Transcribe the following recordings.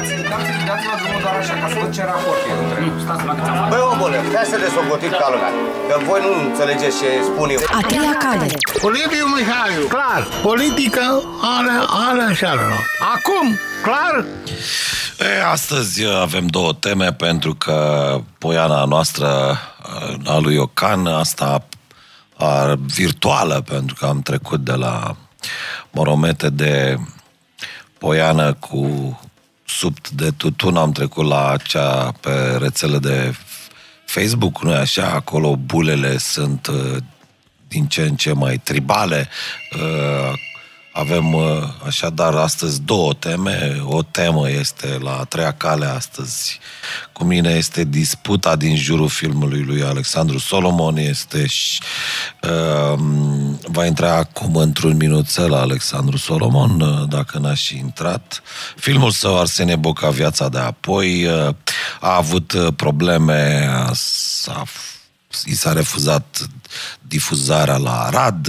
dați, dați, dați-vă drumul doar așa, ca să văd ce raport e între Stați la câte Băi, omule, hai să desocotim ca lumea, că voi nu înțelegeți ce spun eu. A treia cale. Liviu Mihaiu, clar, politică are, are așa. Acum, clar? E, astăzi avem două teme pentru că poiana noastră a lui Iocan, asta a, virtuală, pentru că am trecut de la moromete de poiană cu sub de tutun, am trecut la cea pe rețele de Facebook, nu așa? Acolo bulele sunt uh, din ce în ce mai tribale. Uh, avem uh, așadar astăzi două teme. O temă este la a treia cale astăzi. Cu mine este disputa din jurul filmului lui Alexandru Solomon. Este și, uh, va intra acum într-un minuțel Alexandru Solomon, uh, dacă n-a și intrat. Filmul său Arsene Boca, Viața de apoi, uh, a avut uh, probleme, a, a i s-a refuzat difuzarea la Arad,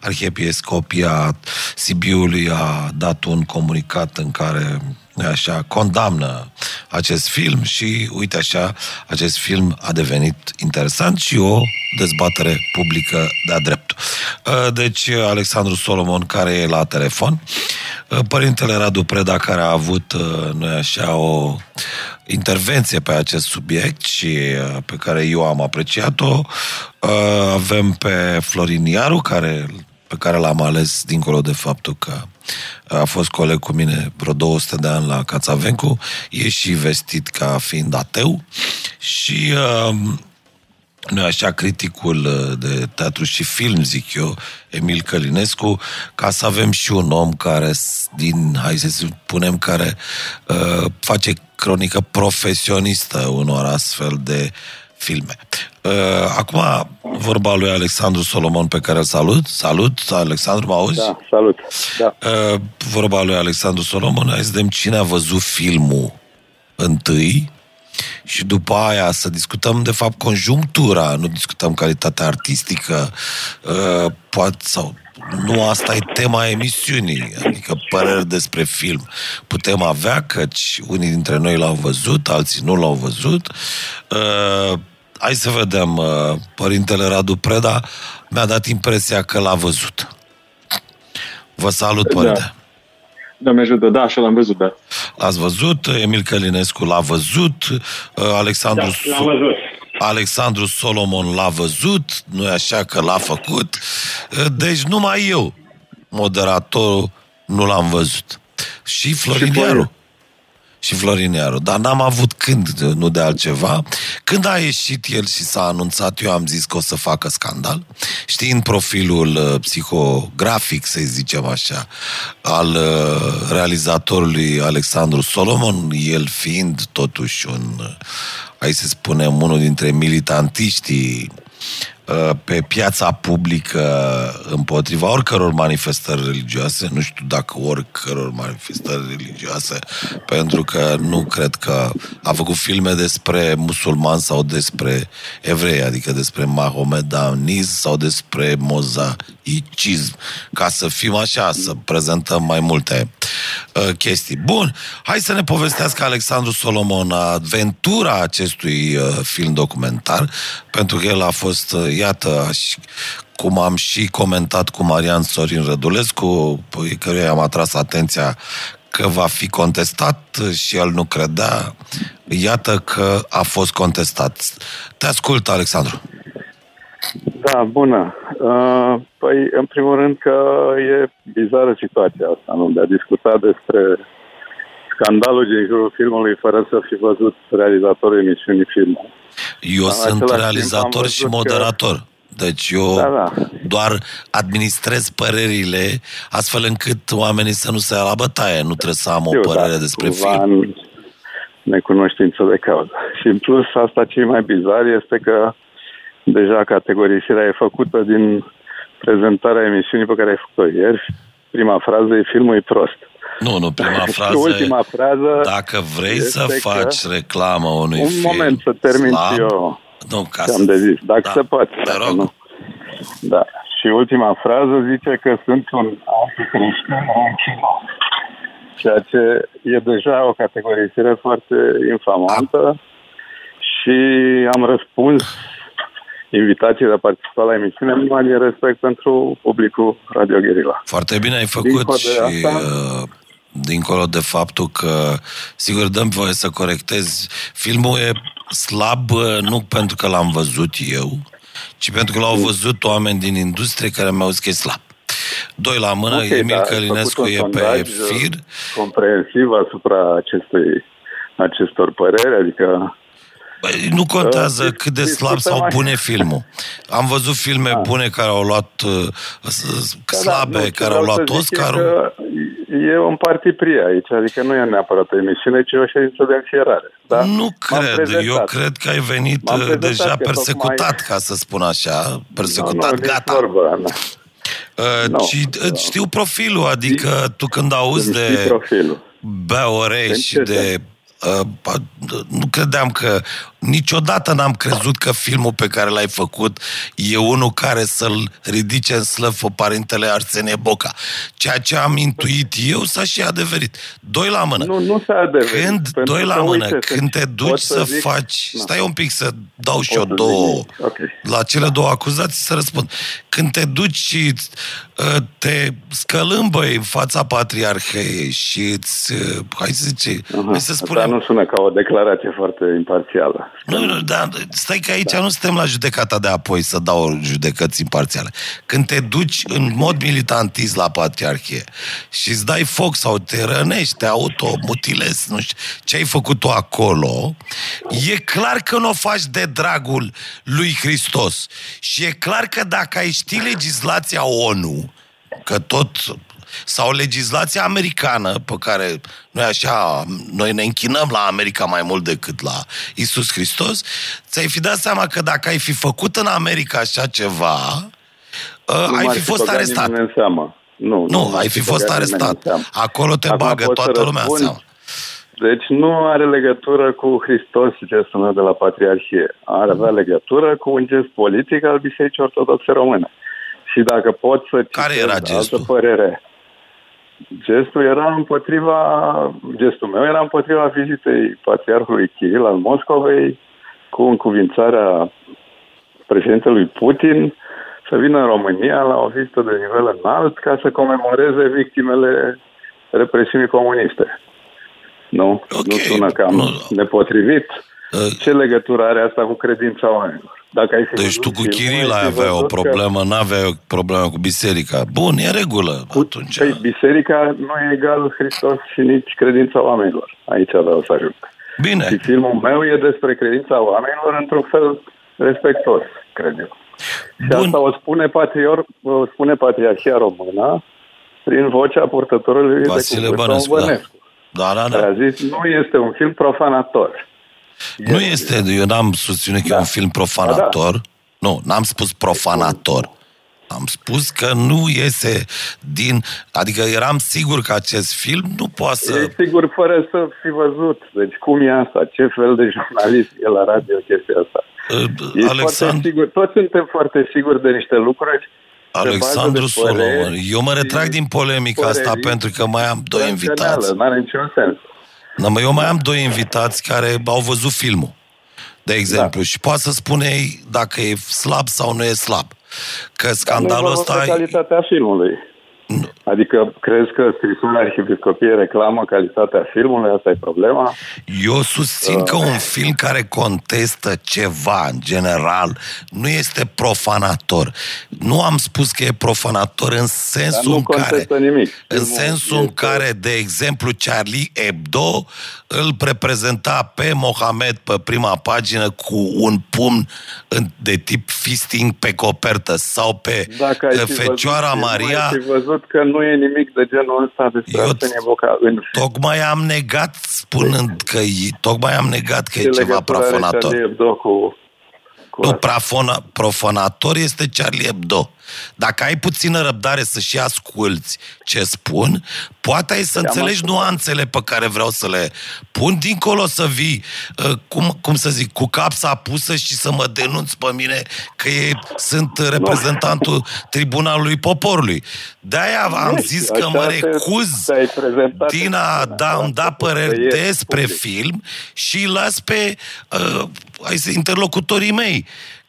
Arhiepiscopia Sibiului a dat un comunicat în care așa, condamnă acest film și, uite așa, acest film a devenit interesant și o dezbatere publică de-a dreptul. Deci, Alexandru Solomon, care e la telefon, părintele Radu Preda, care a avut, noi așa, o intervenție pe acest subiect și pe care eu am apreciat-o. Avem pe Florin Iaru, care, pe care l-am ales dincolo de faptul că a fost coleg cu mine vreo 200 de ani la Cațavencu, e și vestit ca fiind ateu și nu așa, criticul de teatru și film, zic eu, Emil Călinescu, ca să avem și un om care, din, hai să spunem, care uh, face cronică profesionistă unor astfel de filme. Uh, acum, vorba lui Alexandru Solomon, pe care îl salut. Salut, Alexandru, mă auzi? Da, salut. Da. Uh, vorba lui Alexandru Solomon, hai să vedem cine a văzut filmul întâi și după aia să discutăm, de fapt, conjunctura, nu discutăm calitatea artistică, uh, poate, sau nu asta e tema emisiunii, adică păreri despre film. Putem avea, căci unii dintre noi l-au văzut, alții nu l-au văzut. Uh, hai să vedem, uh, părintele Radu Preda mi-a dat impresia că l-a văzut. Vă salut, părinte. Da. Doamne ajută, da, așa l-am văzut, da. L-ați văzut, Emil Călinescu l-a văzut, uh, Alexandru... Da, l-am văzut. Alexandru Solomon l-a văzut, nu e așa că l-a făcut, deci numai eu, moderatorul, nu l-am văzut. Și Florinearu. Și Florinearu. Dar n-am avut când, nu de altceva. Când a ieșit el și s-a anunțat, eu am zis că o să facă scandal. Știind profilul uh, psihografic, să zicem așa, al uh, realizatorului Alexandru Solomon, el fiind totuși un hai să spunem, unul dintre militantiștii uh, pe piața publică împotriva oricăror manifestări religioase, nu știu dacă oricăror manifestări religioase, pentru că nu cred că a făcut filme despre musulmani sau despre evrei, adică despre mahomedanism sau despre mozaicism, ca să fim așa, să prezentăm mai multe uh, chestii. Bun, hai să ne povestească Alexandru Solomon aventura acestui uh, film documentar, pentru că el a fost, uh, iată, cum am și comentat cu Marian Sorin Rădulescu, pe căruia am atras atenția că va fi contestat și el nu credea. Iată că a fost contestat. Te ascult, Alexandru. Da, bună. Uh, păi, în primul rând că e bizară situația asta, nu? De a discuta despre scandalul din jurul filmului fără să fi văzut realizatorul emisiunii filmului. Eu în sunt realizator și moderator. Că... Deci eu da, da. doar administrez părerile astfel încât oamenii să nu se ia la bătaie. Nu trebuie să am o părere da, despre film. Necunoștință de cauză. Și în plus, asta ce e mai bizar este că deja categorisirea e făcută din prezentarea emisiunii pe care ai făcut-o ieri. Prima frază e filmul e prost. Nu, nu, prima frază ultima frază Dacă vrei să faci reclamă unui un film Un moment să termin slab, și eu nu, ca ce să... am de zis. Dacă da, se poate. Te dacă rog. Nu. Da. Și ultima frază zice că sunt un anticreștin ceea ce e deja o categorisire foarte infamantă și am răspuns invitații de a participa la emisiune numai din respect pentru publicul Radio Guerilla. Foarte bine ai făcut Dincolo de și asta- uh, dincolo de faptul că, sigur, dăm voie să corectez, filmul e slab uh, nu pentru că l-am văzut eu, ci pentru că l-au văzut oameni din industrie care mi-au zis că e slab. Doi la mână, Ok, Emil da, ai Călinescu făcut un e pe sondaj, fir. Comprehensiv asupra acestui, acestor păreri, adică Băi, nu contează Uh, cât de discutăm slab sau mai- bune filmul. Am văzut filme bune care au luat uh, s- Da, slabe, da, nu, ce care au vreau luat să zic e Oscar. că E un partiprie aici, adică nu e neapărat o emisiune, ci o ședință de înfierare. Da? Nu M-am cred. prezentat. Eu cred că ai venit M-am uh, prezentat deja că persecutat, tocmai- ca să spun așa. Nu, Persecutat, nu, nici gata. Vorbă, Ana. Uh, Nu. și îți știu profilul, adică tu când auzi Îmi știi de profilul. Beoreș În și ce de... Uh, pa- nu credeam că niciodată n-am crezut că filmul pe care l-ai făcut e unul care să-l ridice în slăv pe părintele Arsenie Boca. Ceea ce am intuit eu s-a și adeverit. Doi la mână. Nu, nu s-a adeverit. Când, pentru doi la că, mână, uite, când te duci pot să, zic- faci... Nu. Stai un pic să dau și Pot eu să două... zic. Ok. La cele două acuzații să răspund. Când te duci și uh, te scălâmbăi în fața patriarhei și îți... Uh, hai să zice... Aha. Hai să Asta spunem... nu sună ca o declarație foarte imparțială. Nu, nu, dar stai că aici da. nu suntem la judecata de apoi să dau judecăți imparțiale. Când te duci în mod militantist la patriarhie și îți dai foc sau te rănești, te automutilezi, nu știu ce ai făcut tu acolo, e clar că nu o faci de dragul lui Hristos. Și e clar că dacă ai ști legislația ONU, că tot sau legislația americană pe care noi așa, noi ne închinăm la America mai mult decât la Isus Hristos, ți-ai fi dat seama că dacă ai fi făcut în America așa ceva, uh, Nu ai m-ar fi fost băgat arestat. nimeni În seamă. Nu, Nu, m-ar ai fi fost băgat nimeni arestat. în seamă. Acolo te Acum bagă pot să toată lumea în răspund. seamă. Deci nu are legătură cu Hristos gestul meu de la Patriarhie. Ar avea legătură cu un gest politic al Bisericii Ortodoxe Române. Și dacă pot să Care citez era gestul? altă părere, gestul era împotriva, gestul meu era împotriva vizitei Patriarhului Kiril al Moscovei cu încuvințarea președintelui Putin să vină în România la o vizită de nivel înalt ca să comemoreze victimele represiunii comuniste. Nu? Ok, Nu sună cam nu. nepotrivit? Uh, Ce legătură are asta cu credința oamenilor? Dacă ai fi Deci văzut tu cu filmul, Chiril ai ai fi avea o văzut că problemă, n-aveai o problemă cu biserica. Bun, e în regulă atunci. Păi, biserica nu e egal Hristos și nici credința oamenilor. Aici vreau să ajung. Bine, Și filmul meu e despre credința oamenilor într-un fel respectos, cred eu. Și Bun. asta o spune, patrior, o spune Patriarhia Română prin vocea purtătorului Vasile de cuvânt Bănescu, da. Bănescu. Da, da, Care da. a zis, nu este un film profanator. Nu este, eu n-am susținut că e Da. un film profanator. Nu, n-am spus profanator. Am spus că nu iese din... Adică eram sigur că acest film nu poate să... E sigur fără să fi văzut. Deci cum e asta? Ce fel de jurnalist e la radio chestia asta? Uh, Ești foarte Alexandru, sigur. Toți suntem foarte siguri de niște lucruri. pe bază Alexandru de păreri Solomon. Eu mă și retrag din polemica asta păreri pentru că mai am doi raționale. invitați. N-are niciun sens. Da, mă, eu mai am doi invitați care au văzut filmul, de exemplu, Da. și poate să spune ei dacă e slab sau nu e slab. Că scandalul nu ăsta... e calitatea filmului. Adică crezi că scrisoarea arhiepiscopiei reclamă calitatea filmului? Asta e problema? Eu susțin că un film care contestă ceva în general nu este profanator. Nu am spus că e profanator în Dar sensul nu în care... contestă nimic. În Filmul sensul în este- care, de exemplu, Charlie Hebdo îl reprezenta pe Mohamed pe prima pagină cu un pumn în- de tip fisting pe copertă sau pe Dacă ai uh, fi Fecioara văzut, Maria. Ai fi văzut că nu e nimic de genul ăsta despre Eu Arsenie Boca în film. Tocmai am negat spunând că e, tocmai am negat că e Ce ceva legătură are profanator. Charlie Hebdo cu, Nu, prafona, profanator este Charlie Hebdo. Dacă ai puțină răbdare să și asculți ce spun, poate ai să înțelegi ascultat. nuanțele pe care vreau să le pun, dincolo să vii, uh, cum, cum să zic, cu capsa pusă și să mă denunți pe mine că e, sunt reprezentantul Tribunalului Poporului. De-aia am Ești, zis că așa mă te- recuz te-ai prezentat din a în da, îmi da că păreri e despre public. film și îi las pe uh, hai să, interlocutorii mei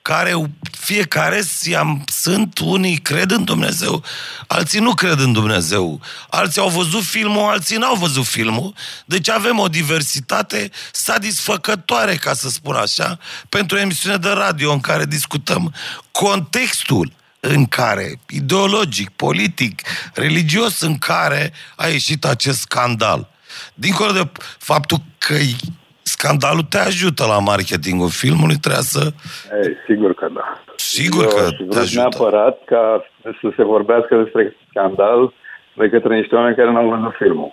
care fiecare i-am, sunt unii cred în Dumnezeu, alții nu cred în Dumnezeu. Alții au văzut filmul, alții n-au văzut filmul. Deci avem o diversitate satisfăcătoare, ca să spun așa, pentru o emisiune de radio în care discutăm contextul în care, ideologic, politic, religios, în care a ieșit acest scandal. Dincolo de faptul că scandalul te ajută la marketingul filmului, trebuie să... Ei, sigur că da. Sigur Eu că aș te vrea ajută. neapărat ca să se vorbească despre scandal de către niște oameni care n-au văzut filmul.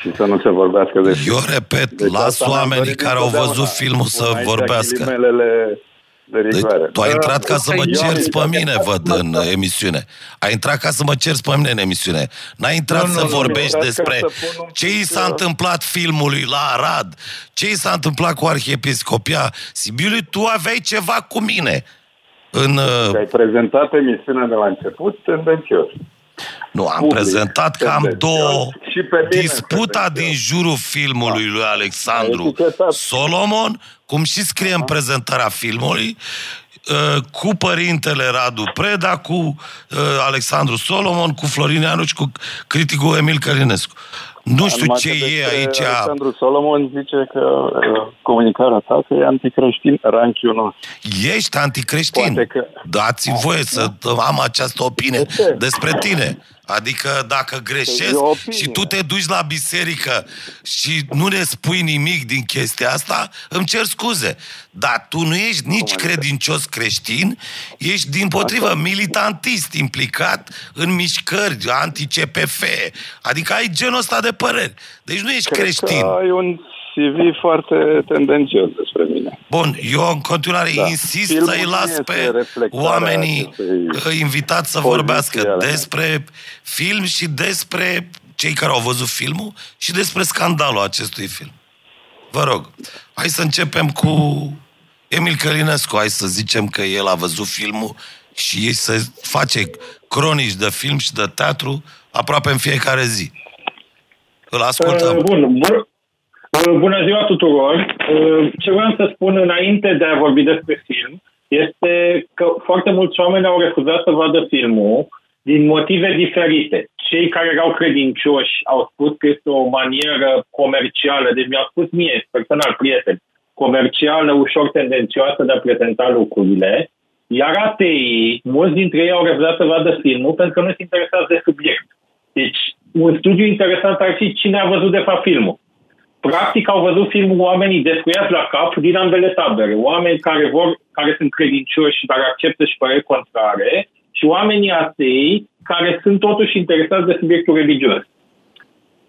Și să nu se vorbească despre... Eu repet, Deci las asta mi-am oamenii dorit care au întotdeauna. văzut filmul să Pun aici vorbească. ghilimelele de Deci, rigoare. tu ai intrat ca să mă eu am cerți pe intrat mine, ca văd, să- în emisiune. Ai intrat ca să mă cerți pe mine în emisiune. N-ai intrat Nu, să nu, nu, vorbești am intrat despre ca să pun un ce i pic, s-a uh, întâmplat filmului la Arad, ce i s-a întâmplat cu Arhiepiscopia Sibiului. Tu aveai ceva cu mine. În, uh, Ai prezentat emisiunea de la început tendențios. Nu, am public, prezentat că am tendențios. două Și pe mine disputa tendențios. din jurul filmului lui Alexandru Ai etichetat. Solomon, cum și scrie în prezentarea filmului, uh, cu părintele Radu Preda, cu uh, Alexandru Solomon, cu Florin Ianuș și cu criticul Emil Călinescu. Nu știu Numai ce că e despre aici. Alexandru Solomon zice că uh, comunicarea ta că e anticreștin ranchiunos. Ești anticreștin. Poate că- Dați-mi voie să am această opinie De ce? despre tine. Adică dacă E greșesc o opinie. și tu te duci la biserică și nu ne spui nimic din chestia asta, îmi cer scuze. Dar tu nu ești nici adică? credincios creștin, ești din potrivă militantist implicat în mișcări anti-CPF. Adică ai genul ăsta de păreri. Deci nu ești Cred creștin. că ai un CV foarte tendențios despre mine. Bun, eu în continuare Da. insist Filmul să-i nu las este pe reflectarea oamenii acestei uh, invitați să poziții vorbească ale- despre film și despre cei care au văzut filmul și despre scandalul acestui film. Vă rog, hai să începem cu Emil Călinescu. Hai să zicem că el a văzut filmul și ei să face cronici de film și de teatru aproape în fiecare zi. Îl ascultăm. Uh, Bun, bun. Uh, Bună ziua tuturor! Uh, Ce vreau să spun înainte de a vorbi despre film este că foarte mulți oameni au refuzat să vadă filmul din motive diferite. Cei care erau credincioși au spus că este o manieră comercială, deci mi-au spus mie, personal, prieten, comercială, ușor tendențioasă de a prezenta lucrurile, iar ateii, mulți dintre ei au refuzat să vadă filmul pentru că nu sunt interesați de subiect. Deci, un studiu interesant ar fi cine a văzut de fapt filmul. Practic au văzut filmul oamenii descuiați la cap din ambele tabere. Oameni care vor, care sunt credincioși, dar acceptă și păreri contrare și oamenii atei care sunt totuși interesați de subiectul religios.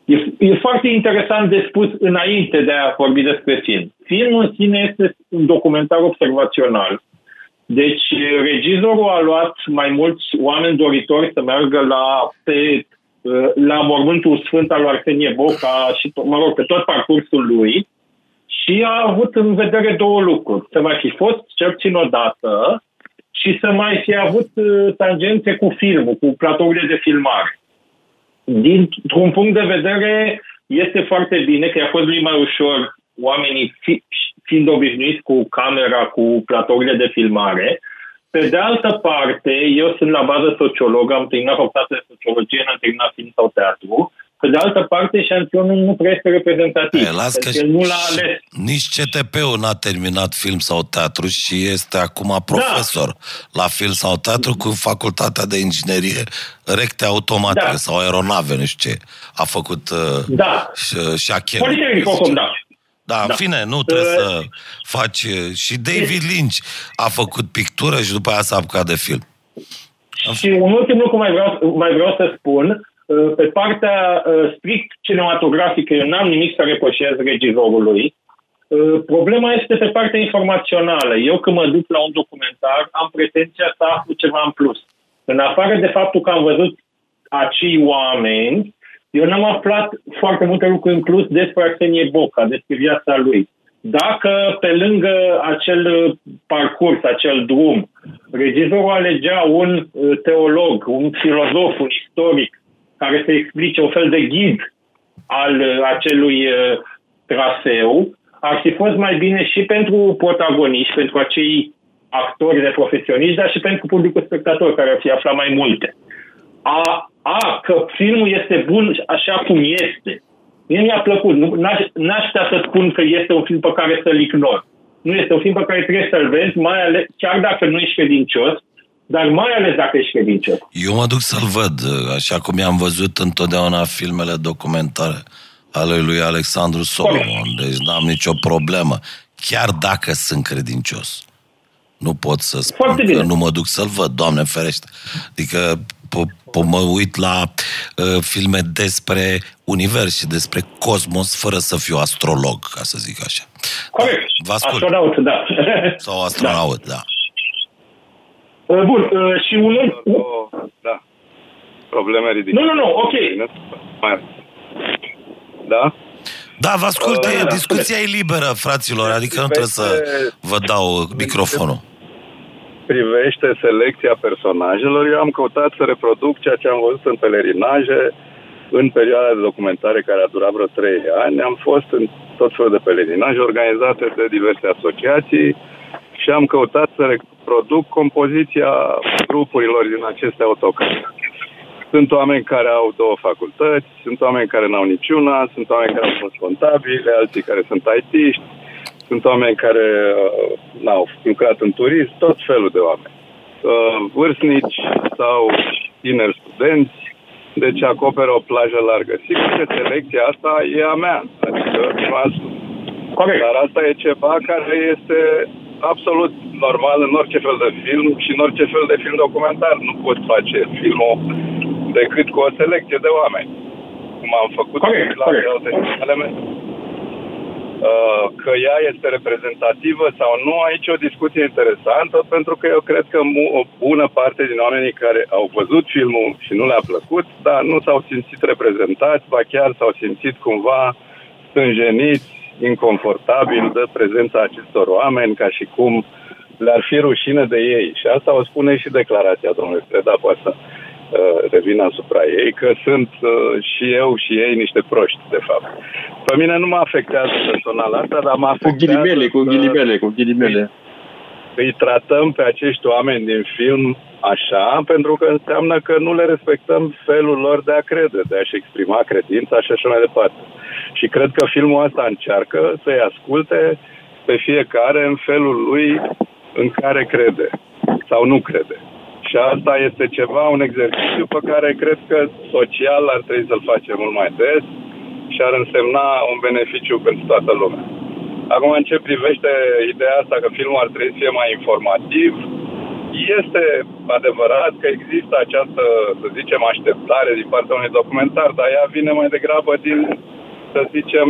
E, e foarte interesant de spus înainte de a vorbi despre film. Filmul în sine este un documentar observațional. Deci regizorul a luat mai mulți oameni doritori să meargă la, pe, la mormântul sfânt al lui Arsenie Boca și, mă rog, pe tot parcursul lui și a avut în vedere două lucruri. Să mai fi fost cel puțin o dată și să mai fi avut uh, tangențe cu filmul, cu platourile de filmare. Dintr-un punct de vedere, este foarte bine că a fost lui mai ușor oamenii fi, fiind obișnuiți cu camera, cu platourile de filmare. Pe de altă parte, eu sunt la bază sociolog, am terminat facultatea de sociologie, n-am terminat film sau teatru. Pe de altă parte, șampionul nu prea este reprezentativ. E, las că pentru că el nu l-a ales. Nici CTP-ul n-a terminat film sau teatru și este acum profesor da. la film sau teatru cu facultatea de inginerie recte automatice da. sau aeronave, nu știu ce. A făcut uh, Da. și, și achel. Politehnic, oricum, da. Da, în Da. fine, nu trebuie Uh, să faci... uh, Și David Lynch a făcut pictură și după aia s-a apucat de film. Și un ultim lucru mai vreau, mai vreau să spun. uh, Pe partea uh, strict cinematografică, eu n-am nimic să reproșez regizorului. Uh, Problema este pe partea informațională. Eu când mă duc la un documentar, am pretenția să aflu ceva în plus. În afară de faptul că am văzut acei oameni, eu n-am aflat foarte multe lucruri în plus despre Arsenie Boca, despre viața lui. Dacă pe lângă acel uh, parcurs, acel drum, regizorul alegea un uh, teolog, un filozof, un istoric, care să explice un fel de ghid al uh, acelui uh, traseu, ar fi fost mai bine și pentru protagoniști, pentru acei actori de profesioniști, dar și pentru publicul spectator care ar fi aflat mai multe. A, a, că filmul este bun așa cum este. Mie mi-a plăcut. Nu, n-aș, n-aș putea să spun că este un film pe care să-l ignor. Nu este un film pe care trebuie să-l vezi, mai ales, chiar dacă nu ești credincios, dar mai ales dacă ești credincios. Eu mă duc să-l văd, așa cum i-am văzut întotdeauna filmele documentare ale lui Alexandru Solomon, deci n-am nicio problemă, chiar dacă sunt credincios. Nu pot să spun Foarte că bine. nu mă duc să-l văd, Doamne ferește. Adică po- po- mă uit la uh, filme despre univers și despre cosmos fără să fiu astrolog, ca să zic așa. Corect. Vă ascult. Astronaut, da. Sau astronaut, da. Uh, Bun, uh, și un... Oh, da. Probleme ridicate. Nu, nu, nu, ok. Mai- Da? Da, vă ascult, Da, da, da, discuția e liberă, fraților, adică nu trebuie să vă dau microfonul. Privește selecția personajelor, eu am căutat să reproduc ceea ce am văzut în pelerinaje în perioada de documentare care a durat vreo trei ani. Am fost în tot felul de pelerinaje organizate de diverse asociații și am căutat să reproduc compoziția grupurilor din aceste autocare. Sunt oameni care au două facultăți, sunt oameni care n-au niciuna, sunt oameni care au fost contabili, alții care sunt IT-ști, sunt oameni care uh, n-au lucrat în turism, tot felul de oameni. Uh, vârstnici sau tineri studenți, deci acoperă o plajă largă. Sigur că selecția asta e a mea, adică nu a spus. Corect. Dar asta e ceva care este absolut normal în orice fel de film și în orice fel de film documentar. Nu poți face filmul decât cu o selecție de oameni. Cum am făcut Corect, la corect. alte elemente. Uh, Că ea este reprezentativă sau nu, aici e o discuție interesantă, pentru că eu cred că mu- o bună parte din oamenii care au văzut filmul și nu le-a plăcut, dar nu s-au simțit reprezentați, ba chiar s-au simțit cumva stânjeniți, inconfortabil de prezența acestor oameni, ca și cum le-ar fi rușine de ei. Și asta o spune și declarația domnului Preda, poate să uh, revin asupra ei, că sunt uh, și eu și ei niște proști, de fapt. Pe mine nu mă afectează personal asta, dar mă Cu afectează ghilimele, cu să ghilimele, cu ghilimele. îi tratăm pe acești oameni din film așa, pentru că înseamnă că nu le respectăm felul lor de a crede, de a-și exprima credința și așa mai departe. Și cred că filmul ăsta încearcă să-i asculte pe fiecare în felul lui în care crede sau nu crede. Și asta este ceva, un exercițiu pe care cred că social ar trebui să-l facem mult mai des și ar însemna un beneficiu pentru toată lumea. Acum, în ce privește ideea asta că filmul ar trebui să fie mai informativ, este adevărat că există această, să zicem, așteptare din partea unui documentar, dar ea vine mai degrabă din, să zicem,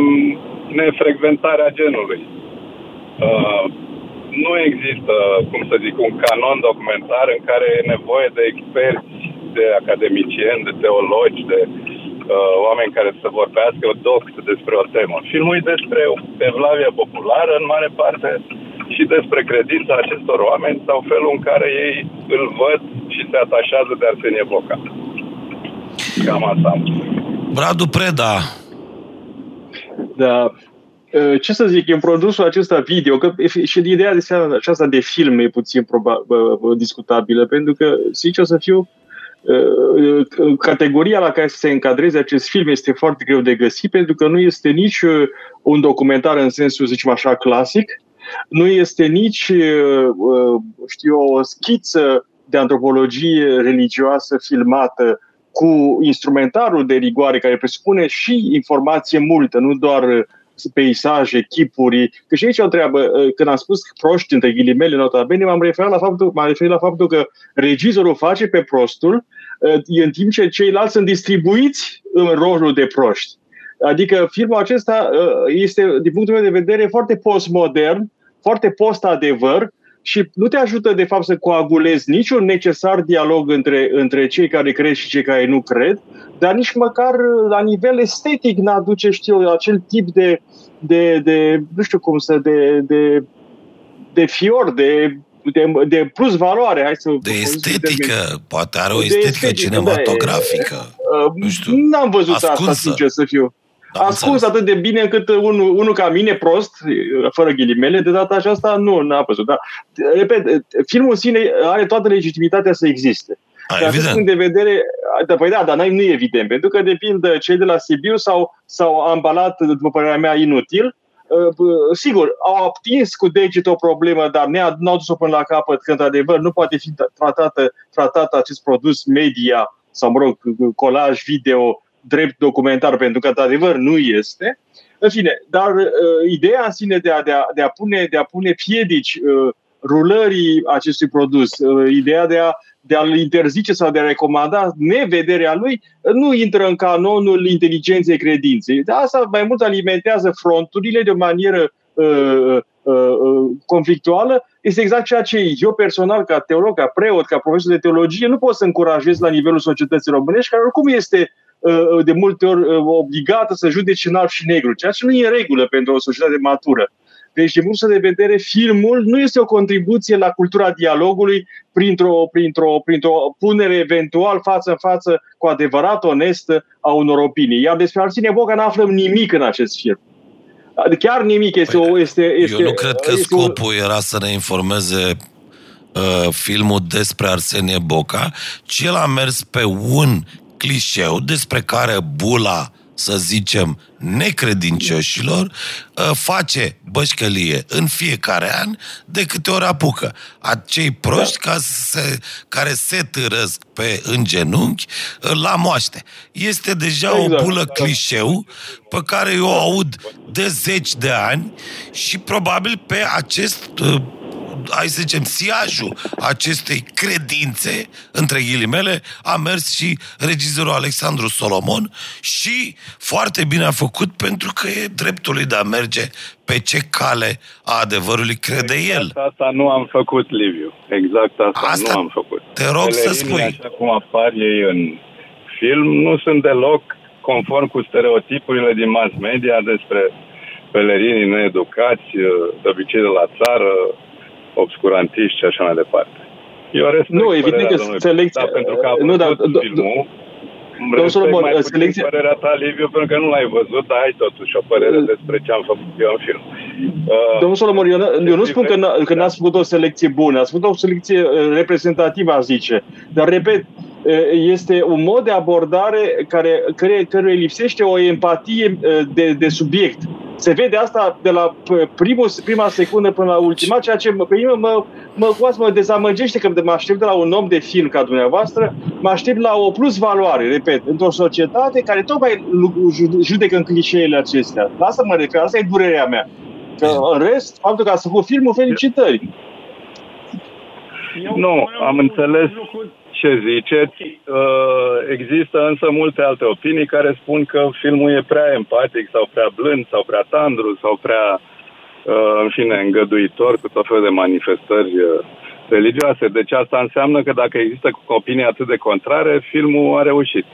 nefrecventarea genului. Uh, nu există, cum să zic, un canon documentar în care e nevoie de experți, de academicieni, de teologi, de uh, oameni care să vorbească doct despre o temă. Filmul e despre evlavia populară, în mare parte, și despre credința acestor oameni sau felul în care ei îl văd și se atașează de Arsenie Boca. Cam asta am. Radu Preda, Da. Uh, Ce să zic, în produsul acesta video, că e- și ideea de seara aceasta de film e puțin proba- bă, bă, discutabilă, pentru că, zice o să fiu, uh, categoria la care se încadreze acest film este foarte greu de găsit, pentru că nu este nici uh, un documentar în sensul, să zicem așa, clasic, nu este nici, uh, uh, știu, eu, o schiță de antropologie religioasă filmată cu instrumentarul de rigoare care presupune și informație multă, nu doar uh, peisaje, chipuri. Că și aici o treabă, uh, când am spus proști, între ghilimele, nota bene, m-am referit la faptul, m-am referit la faptul că regizorul face pe prostul, uh, în timp ce ceilalți sunt distribuiți în rolul de proști. Adică filmul acesta uh, este, din punctul meu de vedere, foarte postmodern, foarte post-adevăr și nu te ajută, de fapt, să coagulezi niciun necesar dialog între, între cei care cred și cei care nu cred, dar nici măcar la nivel estetic n-aduce, știu, acel tip de, de, de nu știu cum să, de, de, de fior, de de, de plus valoare, hai să De estetică, poate are o estetică, estetică cinematografică. Da, nu știu. N-am văzut ascunsă. asta, sincer să fiu. Am ascuns atât de bine încât unul, unul ca mine, prost, fără ghilimele, de data aceasta nu n-a văzut. Dar, repet, filmul în sine are toată legitimitatea să existe. A, de acest punct de vedere, da, păi da, dar nu e evident, pentru că, de pildă, cei de la Sibiu s-au, s-au ambalat, după părerea mea, inutil, sigur, au atins cu deget o problemă, dar n-au dus-o până la capăt, că într-adevăr nu poate fi tratată, tratat acest produs media sau, mă rog, colaj video drept documentar, pentru că, într-adevăr, nu este. În fine, dar uh, ideea în sine de a, de a, de a, pune, de a pune piedici uh, rulării acestui produs, uh, ideea de a de a-l interzice sau de a recomanda nevederea lui, nu intră în canonul inteligenței credinței. De asta mai mult alimentează fronturile de o manieră uh, uh, uh, conflictuală. Este exact ceea ce eu personal, ca teolog, ca preot, ca profesor de teologie, nu pot să încurajez la nivelul societății românești, care oricum este uh, de multe ori uh, obligată să judece în alb și negru, ceea ce nu e în regulă pentru o societate matură. Deci, din punctul de vedere, filmul nu este o contribuție la cultura dialogului printr-o, printr-o, printr-o punere eventual față în față cu adevărat onestă a unor opinii. Iar despre Arsenie Boca nu aflăm nimic în acest film. Adică chiar nimic. Este, păi, o, este, este, eu nu cred că scopul o... era să ne informeze uh, filmul despre Arsenie Boca, ci el a mers pe un clișeu despre care bula să zicem, necredincioșilor, ă, face bășcălie în fiecare an de câte ori apucă. Acei proști ca se, care se târăsc pe în genunchi ă, la moaște. Este deja exact. o bulă clișeu pe care eu o aud de zeci de ani și probabil pe acest ă, hai să zicem, siajul acestei credințe, între ghilimele, a mers și regizorul Alexandru Solomon și foarte bine a făcut pentru că e dreptul lui de a merge pe ce cale a adevărului crede exact el. asta nu am făcut, Liviu. Exact asta, asta nu am făcut. Te rog Pelerinii, să spui. așa cum apar ei în film, nu sunt deloc conform cu stereotipurile din mass media despre pelerinii needucați, de obicei de la țară, obscurantiști și așa mai departe. Eu respect nu, evident că selecția... Da, pentru că a nu, da, filmul, Domnul Solomon, mai selecția... părerea ta, Liviu, pentru că nu l-ai văzut, dar ai totuși o părere uh, despre ce am făcut eu în film. Uh, Domnul Solomon, eu, eu nu spun că, n- că n-ați făcut o selecție bună, ați făcut o selecție uh, reprezentativă, aș zice. Dar, repet, uh, este un mod de abordare care, care, care lipsește o empatie de, de subiect. Se vede asta de la primul, prima secundă până la ultima, ceea ce pe mine mă, mă, mă, mă dezamăgește că mă aștept de la un om de film ca dumneavoastră, mă aștept la o plus valoare, repet, într-o societate care tocmai judecă în clișeele acestea. La asta mă refer, asta e durerea mea. Că în rest, faptul că ați făcut filmul, felicitări. Nu, am înțeles ce ziceți. Uh, există însă multe alte opinii care spun că filmul e prea empatic sau prea blând sau prea tandru sau prea, uh, în fine, îngăduitor cu tot felul de manifestări uh, religioase. Deci asta înseamnă că dacă există opinii atât de contrare, filmul a reușit.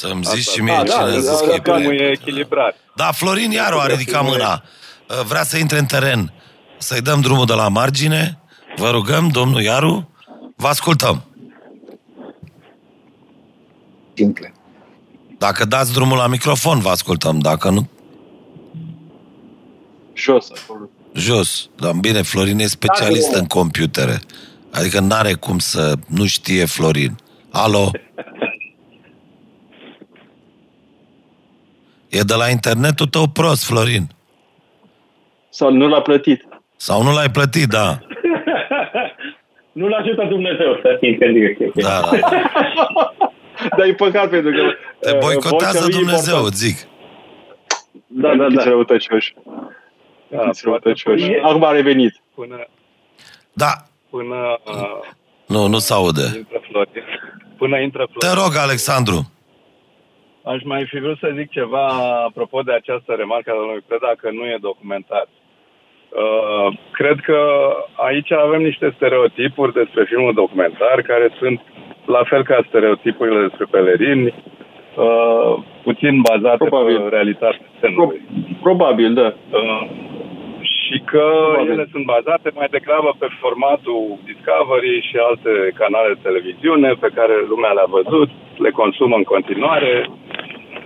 Să-mi zici și mie da, cine da, a zis da, că filmul e echilibrat. Da, Florin Iaru a ridicat mâna. Vrea să intre în teren. Să-i dăm drumul de la margine. Vă rugăm, domnul Iaru, vă ascultăm simple. Dacă dați drumul la microfon, vă ascultăm. Dacă nu... Jos, acolo. Jos. Dar bine, Florin e specialist da, în computere. Adică n-are cum să nu știe Florin. Alo? E de la internetul tău prost, Florin. Sau nu l-a plătit. Sau nu l-ai plătit, da. nu l-a ajutat Dumnezeu să fie în Da, da, da. Dar e păcat pentru că... Te uh, boicotează Dumnezeu, zic. Da, da, da. răutăcioși. Da, răutăcioși. Acum a revenit. Până... Da. Până... Uh, nu, nu se aude. Intră Florin. Până intră Florin. Te rog, Alexandru. aș mai fi vrut să zic ceva apropo de această remarcă a domnului Preda că nu e documentar. Uh, cred că aici avem niște stereotipuri despre filmul documentar care sunt la fel ca stereotipurile despre pelerini, uh, puțin bazate Probabil. pe realitatea Pro- scenului. probabil, da. Uh, și că Probabil. ele sunt bazate mai degrabă pe formatul Discovery și alte canale de televiziune pe care lumea le-a văzut, le consumă în continuare.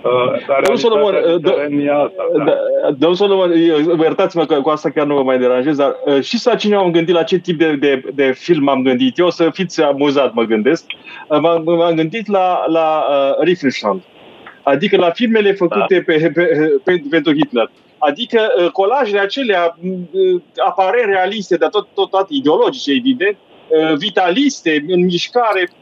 Uh, dar Domnul Solomon, realitatea uh, din do- teren e alta, da. Da, domnul Solomon, eu- vă iertați-mă că cu asta chiar nu vă mai deranjez, dar uh, și să cine am gândit la ce tip de, de, de film am gândit eu, să fiți amuzat, mă gândesc. Uh, M-am, m-am gândit la, la uh, Riefenstahl, adică la filmele făcute da. pe, pe, pe, pentru Hitler. Adică uh, colajele acelea uh, aparent realiste, dar tot, tot, tot ideologice, evident, uh, vitaliste, în mișcare, uh,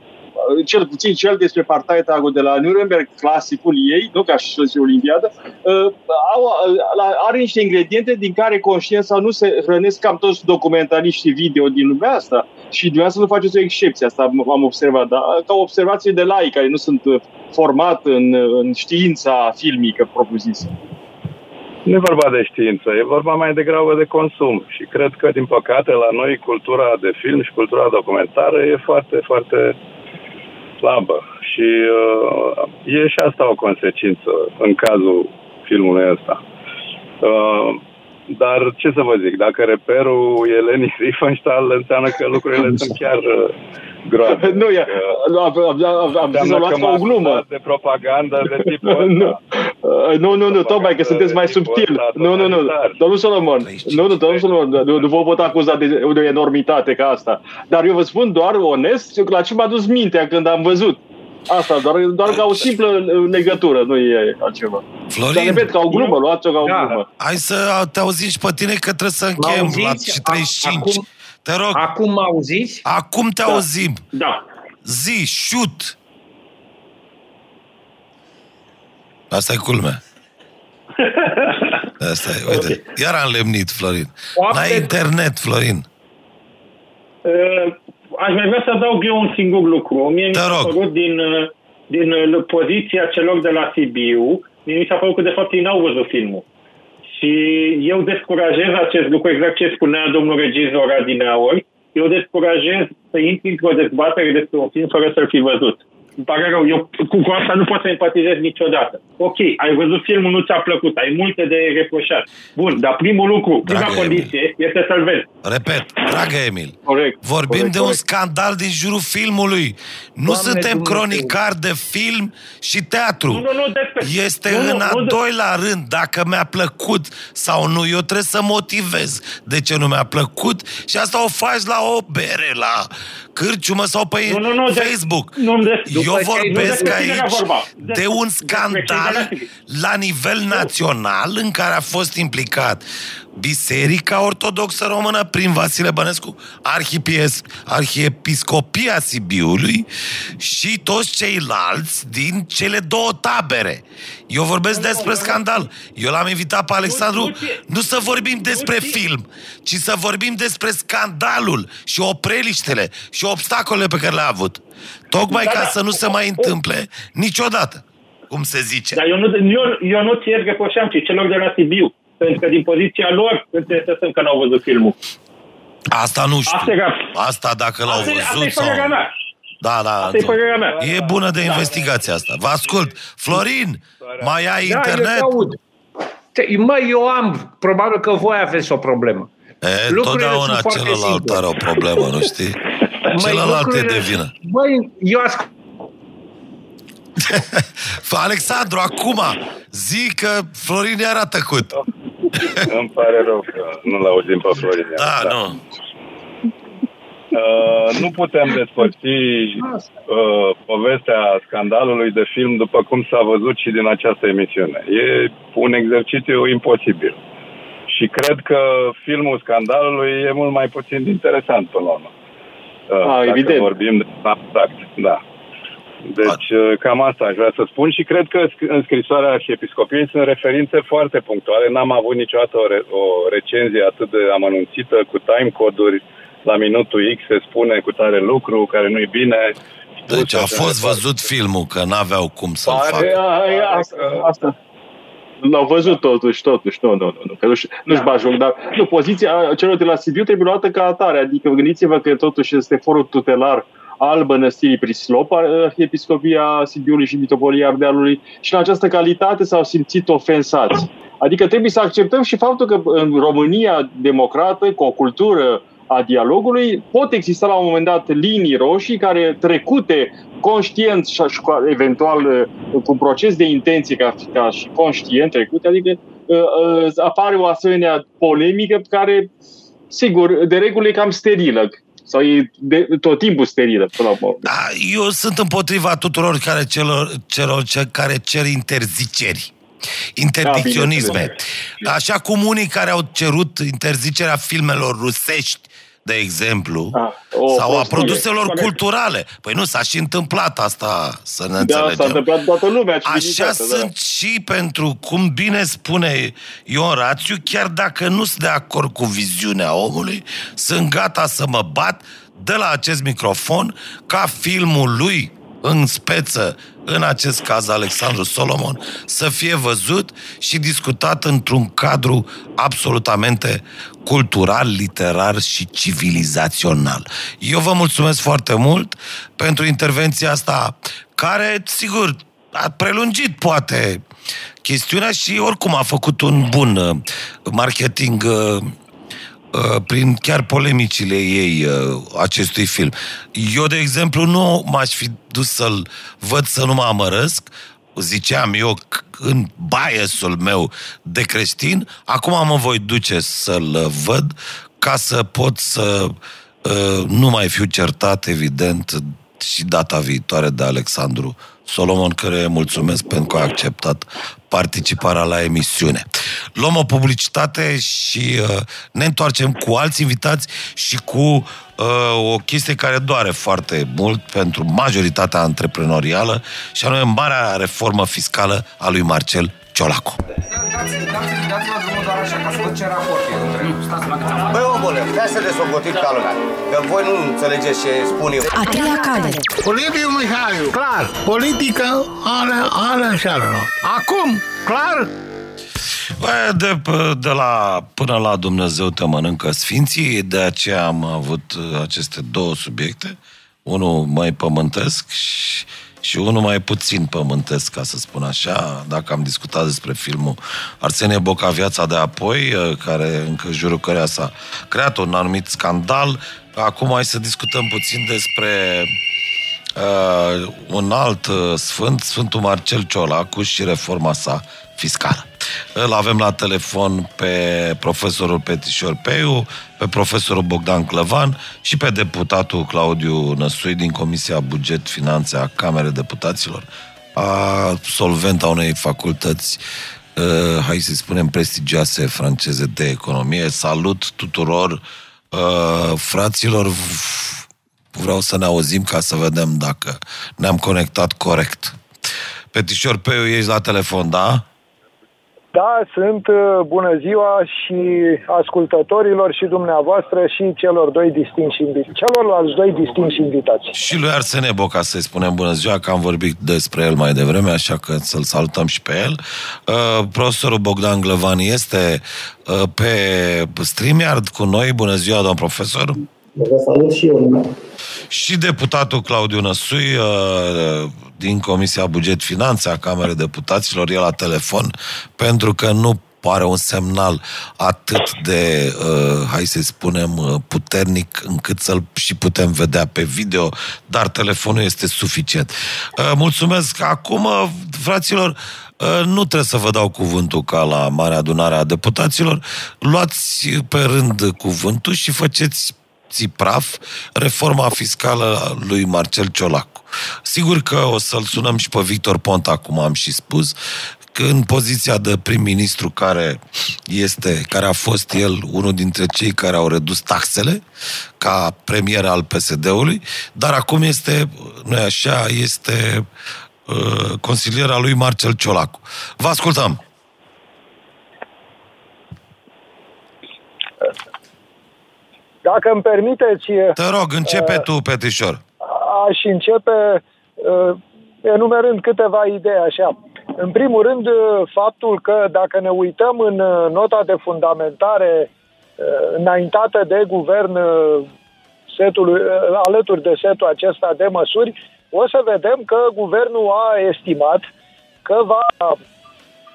cel puțin cel despre Parteitagul de la Nuremberg, clasicul ei, nu ca și și Olimpiadă, uh, au, uh, la- are niște ingrediente din care conștiința nu se hrănesc cam toți documentariștii video din lumea asta. Și dumneavoastră nu faceți o excepție, asta am am observat, dar ca o observație de lai care nu sunt uh, format în, în știința filmică propriu-zisă. Nu e vorba de știință, e vorba mai degrabă de consum. Și cred că, din păcate, la noi cultura de film și cultura documentară e foarte, foarte slabă. Și uh, e și asta o consecință în cazul filmului ăsta. Uh, dar ce să vă zic, dacă reperul e Leni Riefenstahl, înseamnă că lucrurile sunt chiar uh, groase. Nu, e, Că am, am, am, am zis să înseamnă luați că ca o m-ați glumă. dat de propagandă de tipul ăsta. Nu, Uh, nu, nu, nu, tocmai că sunteți mai subtil. Nu, nu, nu, domnul Solomon, nu, nu, domnul Solomon, nu, nu vă pot acuza de, de o enormitate ca asta. Dar eu vă spun doar onest la ce m-a dus mintea când am văzut. Asta, doar, doar ca o simplă uh, legătură, nu e altceva. Dar Florin, repet, ca o glumă, luați-o ca o Da. glumă. hai să te auzim și pe tine că trebuie să încheiem M-auziți? la și 35. Acum- Te rog, Acum mă auziți? acum te auzim. Da. Zi, shoot! Asta e culmea. Asta e, uite. Iar am lemnit, Florin. Foarte- N-ai internet, Florin. Uh, aș mai vrea să adaug eu un singur lucru. Mie mi Te s-a rog. părut din, uh, din uh, poziția celor de la Sibiu, mie mi s-a părut că de fapt ei n-au văzut filmul. Și eu descurajez acest lucru, exact ce spunea domnul regizor Adineauri, eu descurajez să intri într-o dezbatere despre un film fără să-l fi văzut. Îmi pare rău, eu cu, cu asta nu pot să empatizez niciodată. Ok, ai văzut filmul, nu ți-a plăcut, ai multe de reproșat. Bun, dar primul lucru, prima Dragă condiție este să-l vezi. Repet, dragă Emil, Corect. vorbim corect, de un corect. scandal din jurul filmului. Nu Doamne suntem Dumnezeu. cronicari de film și teatru. Nu, nu, nu, despre- Este nu, nu, în a nu, de- doilea rând dacă mi-a plăcut sau nu. Eu trebuie să motivez de ce nu mi-a plăcut și asta o faci la o bere, la cârciumă sau pe Nu, nu, nu, de- Facebook. nu, de- Eu după ce- vorbesc nu despre tine era aici vorba. de Despre- un despre cei de scandal la Sibiu. la nivel național în care a fost implicat Biserica Ortodoxă Română prin Vasile Bănescu, Arhipies, Arhiepiscopia Sibiului și toți ceilalți din cele două tabere. Eu vorbesc despre scandal. Eu l-am invitat pe Alexandru nu ți- nu să vorbim despre ți- film, ci să vorbim despre scandalul și opreliștele și obstacolele pe care le-a avut. Tocmai Da, ca da. să nu se mai întâmple niciodată, cum se zice. Dar eu nu, eu, eu nu ți-e reproșeam, ci celor de la Sibiu. Pentru că din poziția lor înțelesem că n-au văzut filmul. Asta nu știu. Asta era- Asta dacă l-au Asta e- asta e văzut sau... părerea mea. Da, da. Asta e nu. părerea mea. E bună de investigație asta. Vă ascult. Florin, mai ai Da, internet? eu te aud. Te- Mă, eu am. Probabil că voi aveți o problemă. E, Lucrurile totdeauna sunt foarte celălalt simple. are o problemă, nu știi? Măi, Celălalt e lucrurile- de vină. Măi, eu ascult Alexandru, acum, zi că Florin iar a tăcut. Îmi pare rău că nu-l auzim pe Florin. Da, nu. Uh, nu putem despărți uh, povestea scandalului de film după cum s-a văzut și din această emisiune. E un exercițiu imposibil. Și cred că filmul scandalului e mult mai puțin interesant până la urmă. Uh, Ah, dacă evident. vorbim de abstract, da. Deci, uh, cam asta aș vrea să spun și cred că sc- în scrisoarea Arhiepiscopiei sunt referințe foarte punctuale. N-am avut niciodată o, re- o recenzie atât de amănunțită, cu time-coduri, la minutul X se spune cu tare lucru, care nu-i bine. Deci a fost văzut filmul, că n-aveau cum să-l Pare, facă. a, e, asta, asta. L-au văzut totuși, totuși, nu, nu, nu, nu, că nu-și, nu-și bat joc, dar nu, poziția celor de la Sibiu trebuie luată ca atare, adică gândiți-vă că totuși este forul tutelar al bănăstirii Prislop, Episcopia Sibiului și Mitopolia Ardealului și în această calitate s-au simțit ofensați. Adică trebuie să acceptăm și faptul că în România democrată, cu o cultură a dialogului, pot exista la un moment dat linii roșii care trecute conștient și și cu- eventual uh, cu un proces de intenție ca, ca și conștient trecute, adică uh, uh, apare o asemenea polemică care, sigur, de regulă e cam sterilă sau e de, tot timpul sterilă până la urmă. Da, eu sunt împotriva tuturor care celor, celor ce, care cer interziceri. Interdicționisme. Așa cum unii care au cerut interzicerea filmelor rusești, de exemplu, Ah, o, sau a prostie. produselor Corect. culturale. Păi nu, s-a și întâmplat asta, să ne Da, înțelegem. s-a întâmplat toată lumea. Așa civilizată, da. sunt și pentru, cum bine spune Ion Rațiu, chiar dacă nu sunt de acord cu viziunea omului, sunt gata să mă bat de la acest microfon ca filmul lui în speță, în acest caz Alexandru Solomon, să fie văzut și discutat într-un cadru absolutamente cultural, literar și civilizațional. Eu vă mulțumesc foarte mult pentru intervenția asta, care, sigur, a prelungit, poate, chestiunea și oricum a făcut un bun uh, marketing uh, uh, prin chiar polemicile ei uh, acestui film. Eu, de exemplu, nu m-aș fi dus să-l văd să nu mă amărăsc, ziceam eu c- în biasul meu de creștin, acum mă voi duce să-l uh, văd ca să pot să uh, nu mai fiu certat, evident, și data viitoare de Alexandru Solomon, care îi mulțumesc pentru că a acceptat participarea la emisiune. Luăm o publicitate și uh, ne întoarcem cu alți invitați și cu uh, o chestie care doare foarte mult pentru majoritatea antreprenorială și anume marea reformă fiscală a lui Marcel Ciolacu. Dați-vă drumul doar așa, ca să văd ce raport e între Băi, omule, hai să desocotim ca lumea. Că voi nu înțelegeți ce spun eu. A treia cale. Liviu Mihaiu, clar, politică are, are așa Acum, clar? Bă, de, de la, până la Dumnezeu te mănâncă sfinții, de aceea am avut uh, aceste două subiecte, unul mai pământesc și, și unul mai puțin pământesc, ca să spun așa, dacă am discutat despre filmul Arsenie Boca, Viața de apoi, uh, care încă jurul cărea s-a creat un anumit scandal. Acum hai să discutăm puțin despre uh, un alt uh, sfânt, Sfântul Marcel Ciolacu și reforma sa fiscală. Îl avem la telefon pe profesorul Petișor Peiu, pe profesorul Bogdan Clăvan și pe deputatul Claudiu Năsui din Comisia Buget Finanțe a Camerei Deputaților, absolvent a unei facultăți uh, hai să spunem, prestigioase franceze de economie. Salut tuturor uh, fraților! Vreau să ne auzim ca să vedem dacă ne-am conectat corect. Petișor Peu, ești la telefon, da? Da, sunt. uh, Bună ziua și ascultătorilor și dumneavoastră și celor doi distinși invitați. Celorlalți doi distinși invitați. Și lui Arsene Boca să-i spunem bună ziua, că am vorbit despre el mai devreme, așa că să-l salutăm și pe el. Uh, profesorul Bogdan Glăvan este uh, pe StreamYard cu noi. Bună ziua, domn profesor! Vă salut și eu. Și deputatul Claudiu Năsui uh, din Comisia Buget Finanțe a Camerei Deputaților e la telefon pentru că nu pare un semnal atât de, uh, hai să spunem, uh, puternic încât să-l și putem vedea pe video, dar telefonul este suficient. Uh, mulțumesc. Acum, uh, fraților, uh, nu trebuie să vă dau cuvântul ca la Marea Adunare a Deputaților. Luați pe rând cuvântul și faceți țipraf reforma fiscală a lui Marcel Ciolacu. Sigur că o să-l sunăm și pe Victor Ponta, cum am și spus, că în poziția de prim-ministru care este, care a fost el unul dintre cei care au redus taxele ca premier al PSD-ului, dar acum este, nu așa, este uh, consilier al lui Marcel Ciolacu. Vă ascultăm! Dacă îmi permiteți, Te rog, începe tu, Petișor. aș începe uh, enumerând câteva idei așa. În primul rând, uh, faptul că dacă ne uităm în uh, nota de fundamentare uh, înaintată de guvern uh, setul, uh, alături de setul acesta de măsuri, o să vedem că guvernul a estimat că va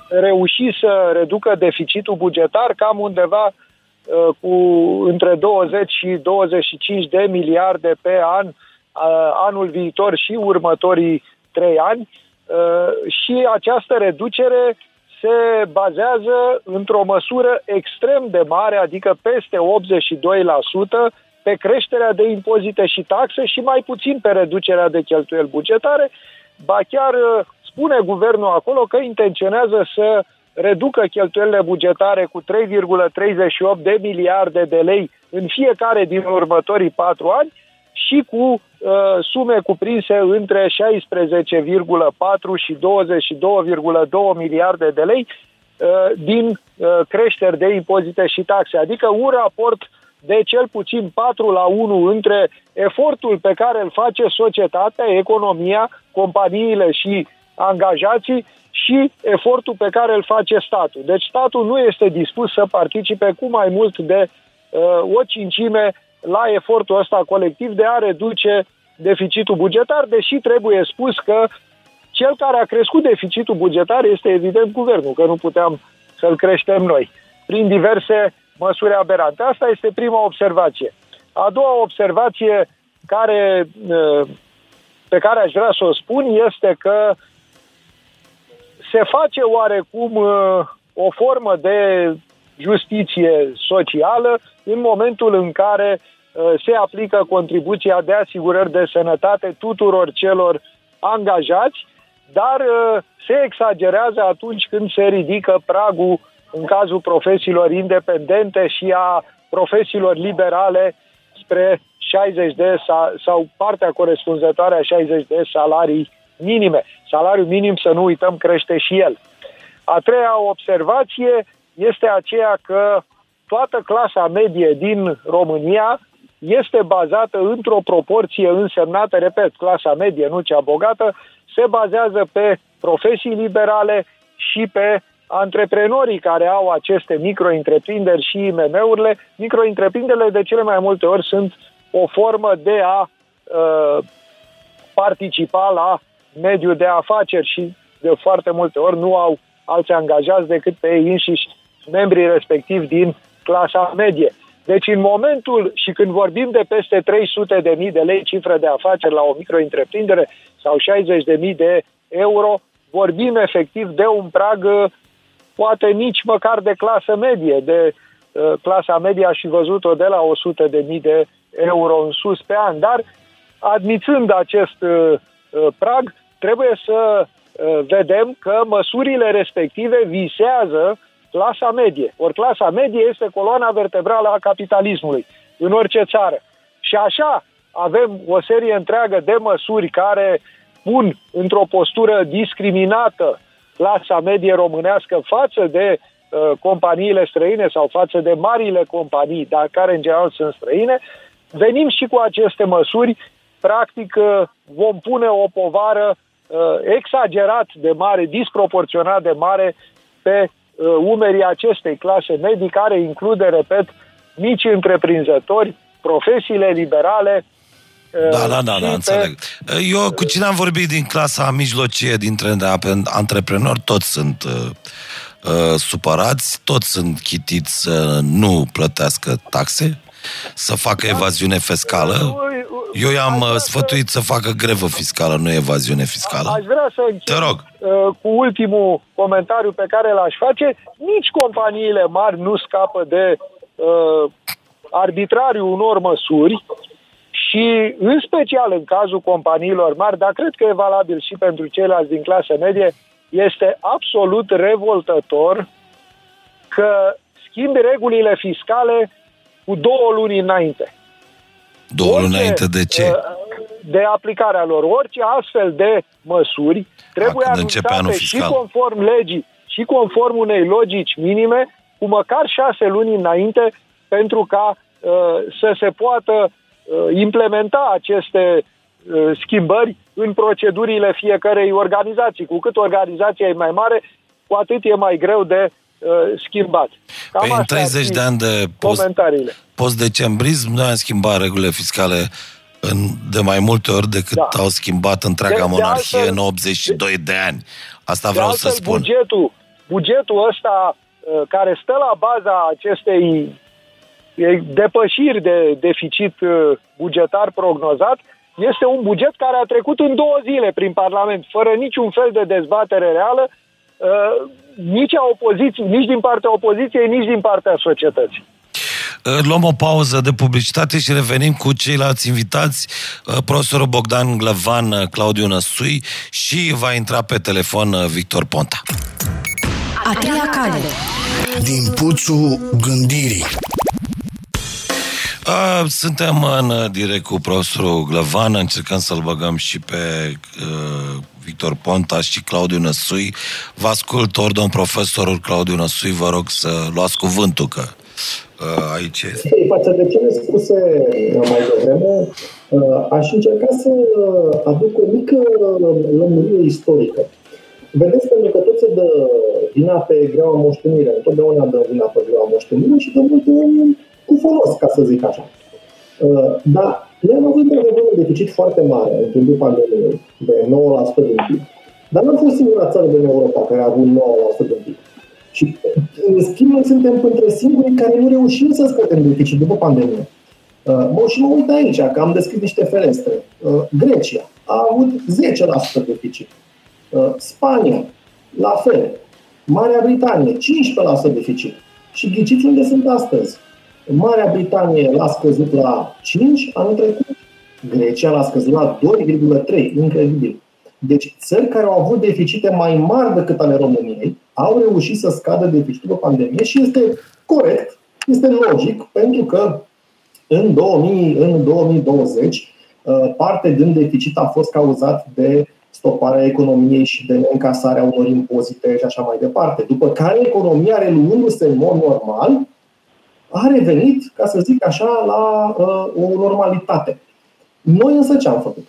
reuși să reducă deficitul bugetar cam undeva uh, cu între 20 și 25 de miliarde pe an uh, anul viitor și următorii trei ani. Uh, și această reducere se bazează într-o măsură extrem de mare, adică peste 82% pe creșterea de impozite și taxe și mai puțin pe reducerea de cheltuieli bugetare, ba chiar spune guvernul acolo că intenționează să reducă cheltuielile bugetare cu 3,38 de miliarde de lei în fiecare din următorii patru ani și cu uh, sume cuprinse între 16,4 și 22,2 miliarde de lei uh, din uh, creșteri de impozite și taxe, adică un raport de cel puțin 4 la 1 între efortul pe care îl face societatea, economia, companiile și angajații și efortul pe care îl face statul. Deci statul nu este dispus să participe cu mai mult de uh, o cincime la efortul ăsta colectiv de a reduce deficitul bugetar, deși trebuie spus că cel care a crescut deficitul bugetar este evident guvernul, că nu puteam să-l creștem noi, prin diverse măsuri aberante. Asta este prima observație. A doua observație care, uh, pe care aș vrea să o spun este că se face oarecum uh, o formă de justiție socială în momentul în care uh, se aplică contribuția de asigurări de sănătate tuturor celor angajați, dar uh, se exagerează atunci când se ridică pragul în cazul profesiilor independente și a profesiilor liberale spre 60 de sau partea corespunzătoare a 60 de salarii minime. Salariul minim, să nu uităm, crește și el. A treia observație este aceea că toată clasa medie din România este bazată într-o proporție însemnată, repet, clasa medie, nu cea bogată, se bazează pe profesii liberale și pe antreprenorii care au aceste micro-întreprinderi și IMM-urile. Micro-întreprinderile de cele mai multe ori sunt o formă de a uh, participa la mediul de afaceri și de foarte multe ori nu au alți angajați decât pe ei înșiși membrii respectivi din clasa medie. Deci în momentul și când vorbim de peste 300 de mii de lei cifră de afaceri la o micro-întreprindere sau 60 de mii de euro, vorbim efectiv de un prag poate nici măcar de clasă medie, de uh, clasa medie și văzut-o de la 100 de mii de euro în sus pe an, dar admițând acest uh, uh prag, trebuie să uh, vedem că măsurile respective visează clasa medie. Ori clasa medie este coloana vertebrală a capitalismului în orice țară. Și așa avem o serie întreagă de măsuri care pun într-o postură discriminată clasa medie românească față de uh, companiile străine sau față de marile companii, dar care în general sunt străine, venim și cu aceste măsuri, practic uh, vom pune o povară Uh, exagerat de mare, disproporționat de mare pe uh, umerii acestei clase medii, care include, repet, mici întreprinzători, profesiile liberale, uh, da, da, da, da, înțeleg. Eu cu cine am vorbit din clasa mijlocie dintre antreprenori, toți sunt uh, uh, supărați, toți sunt chitiți să nu plătească taxe, să facă evaziune fiscală. Eu i-am uh, sfătuit să facă grevă fiscală, nu evaziune fiscală. Aș vrea să încep Te rog. Uh, cu ultimul comentariu pe care l-aș face. Nici companiile mari nu scapă de uh, arbitrariu unor măsuri și în special în cazul companiilor mari, dar cred că e valabil și pentru ceilalți din clasă medie, este absolut revoltător că schimbi regulile fiscale cu două luni înainte. Două luni înainte de ce? Uh, de aplicarea lor. Orice astfel de măsuri trebuie anunțate și conform legii și conform unei logici minime cu măcar șase luni înainte pentru ca uh, să se poată uh, implementa aceste uh, schimbări în procedurile fiecarei organizații. Cu cât organizația e mai mare, cu atât e mai greu de uh, schimbat. Cam păi în 30 de ani de post, post-decembrism, noi am schimbat regulile fiscale în, de mai multe ori decât da. au schimbat întreaga de, monarhie de altfel, în 82 de ani. Asta vreau altfel, să spun. Bugetul, bugetul ăsta uh, care stă la baza acestei depășiri de deficit uh, bugetar prognozat, este un buget care a trecut în două zile prin Parlament, fără niciun fel de dezbatere reală, uh, nici, a opoziției, nici din partea opoziției, nici din partea societății. Luăm o pauză de publicitate și revenim cu ceilalți invitați, profesorul Bogdan Glăvan, Claudiu Năsui și va intra pe telefon Victor Ponta. A treia cale. Din puțul gândirii. A, suntem în direct cu profesorul Glăvan, încercăm să-l băgăm și pe uh, Victor Ponta și Claudiu Năsui. Vă ascult, ori domn profesorul Claudiu Năsui, vă rog să luați cuvântul, că uh, aici este. Față de cele spuse mai devreme, uh, aș încerca să aduc o mică lămurire istorică. Vedeți, pentru că tot se dă vina pe greaua moștenire, întotdeauna dă vina pe greaua moștenire și de multe ori cu folos, ca să zic așa. Uh, dar noi am avut într-adevăr un deficit foarte mare în timpul pandemiei, de 9% din PIB. Dar nu am fost singura țară din Europa care a avut 9% din PIB. Și, în schimb, noi suntem între singurii care nu reușim să scădem deficit după pandemie. Uh, mă, și mă uit aici, că am deschis niște ferestre. Uh, Grecia a avut 10% deficit. Spania, la fel. Marea Britanie, 15% deficit. Și ghiciți unde sunt astăzi. Marea Britanie l-a scăzut la 5 anul trecut, Grecia l-a scăzut la 2,3, incredibil. Deci țări care au avut deficite mai mari decât ale României au reușit să scadă deficitul pe pandemie și este corect, este logic, pentru că în, 2000, în 2020 uh, parte din deficit a fost cauzat de stoparea economiei și de neîncasarea unor impozite și așa mai departe. După care economia, reluându-se în mod normal, a revenit, ca să zic așa, la uh, o normalitate. Noi însă ce am făcut?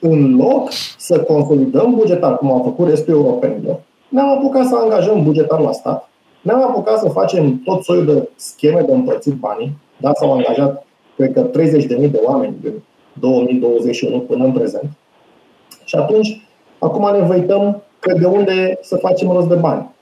În loc să consolidăm bugetar, cum au făcut restul europenilor, ne-am apucat să angajăm bugetar la stat, ne-am apucat să facem tot soiul de scheme de împărțit banii, da, s-au angajat, cred că, 30.000 de oameni din 2021 până în prezent. Și atunci, acum ne văităm că de unde să facem rost de bani.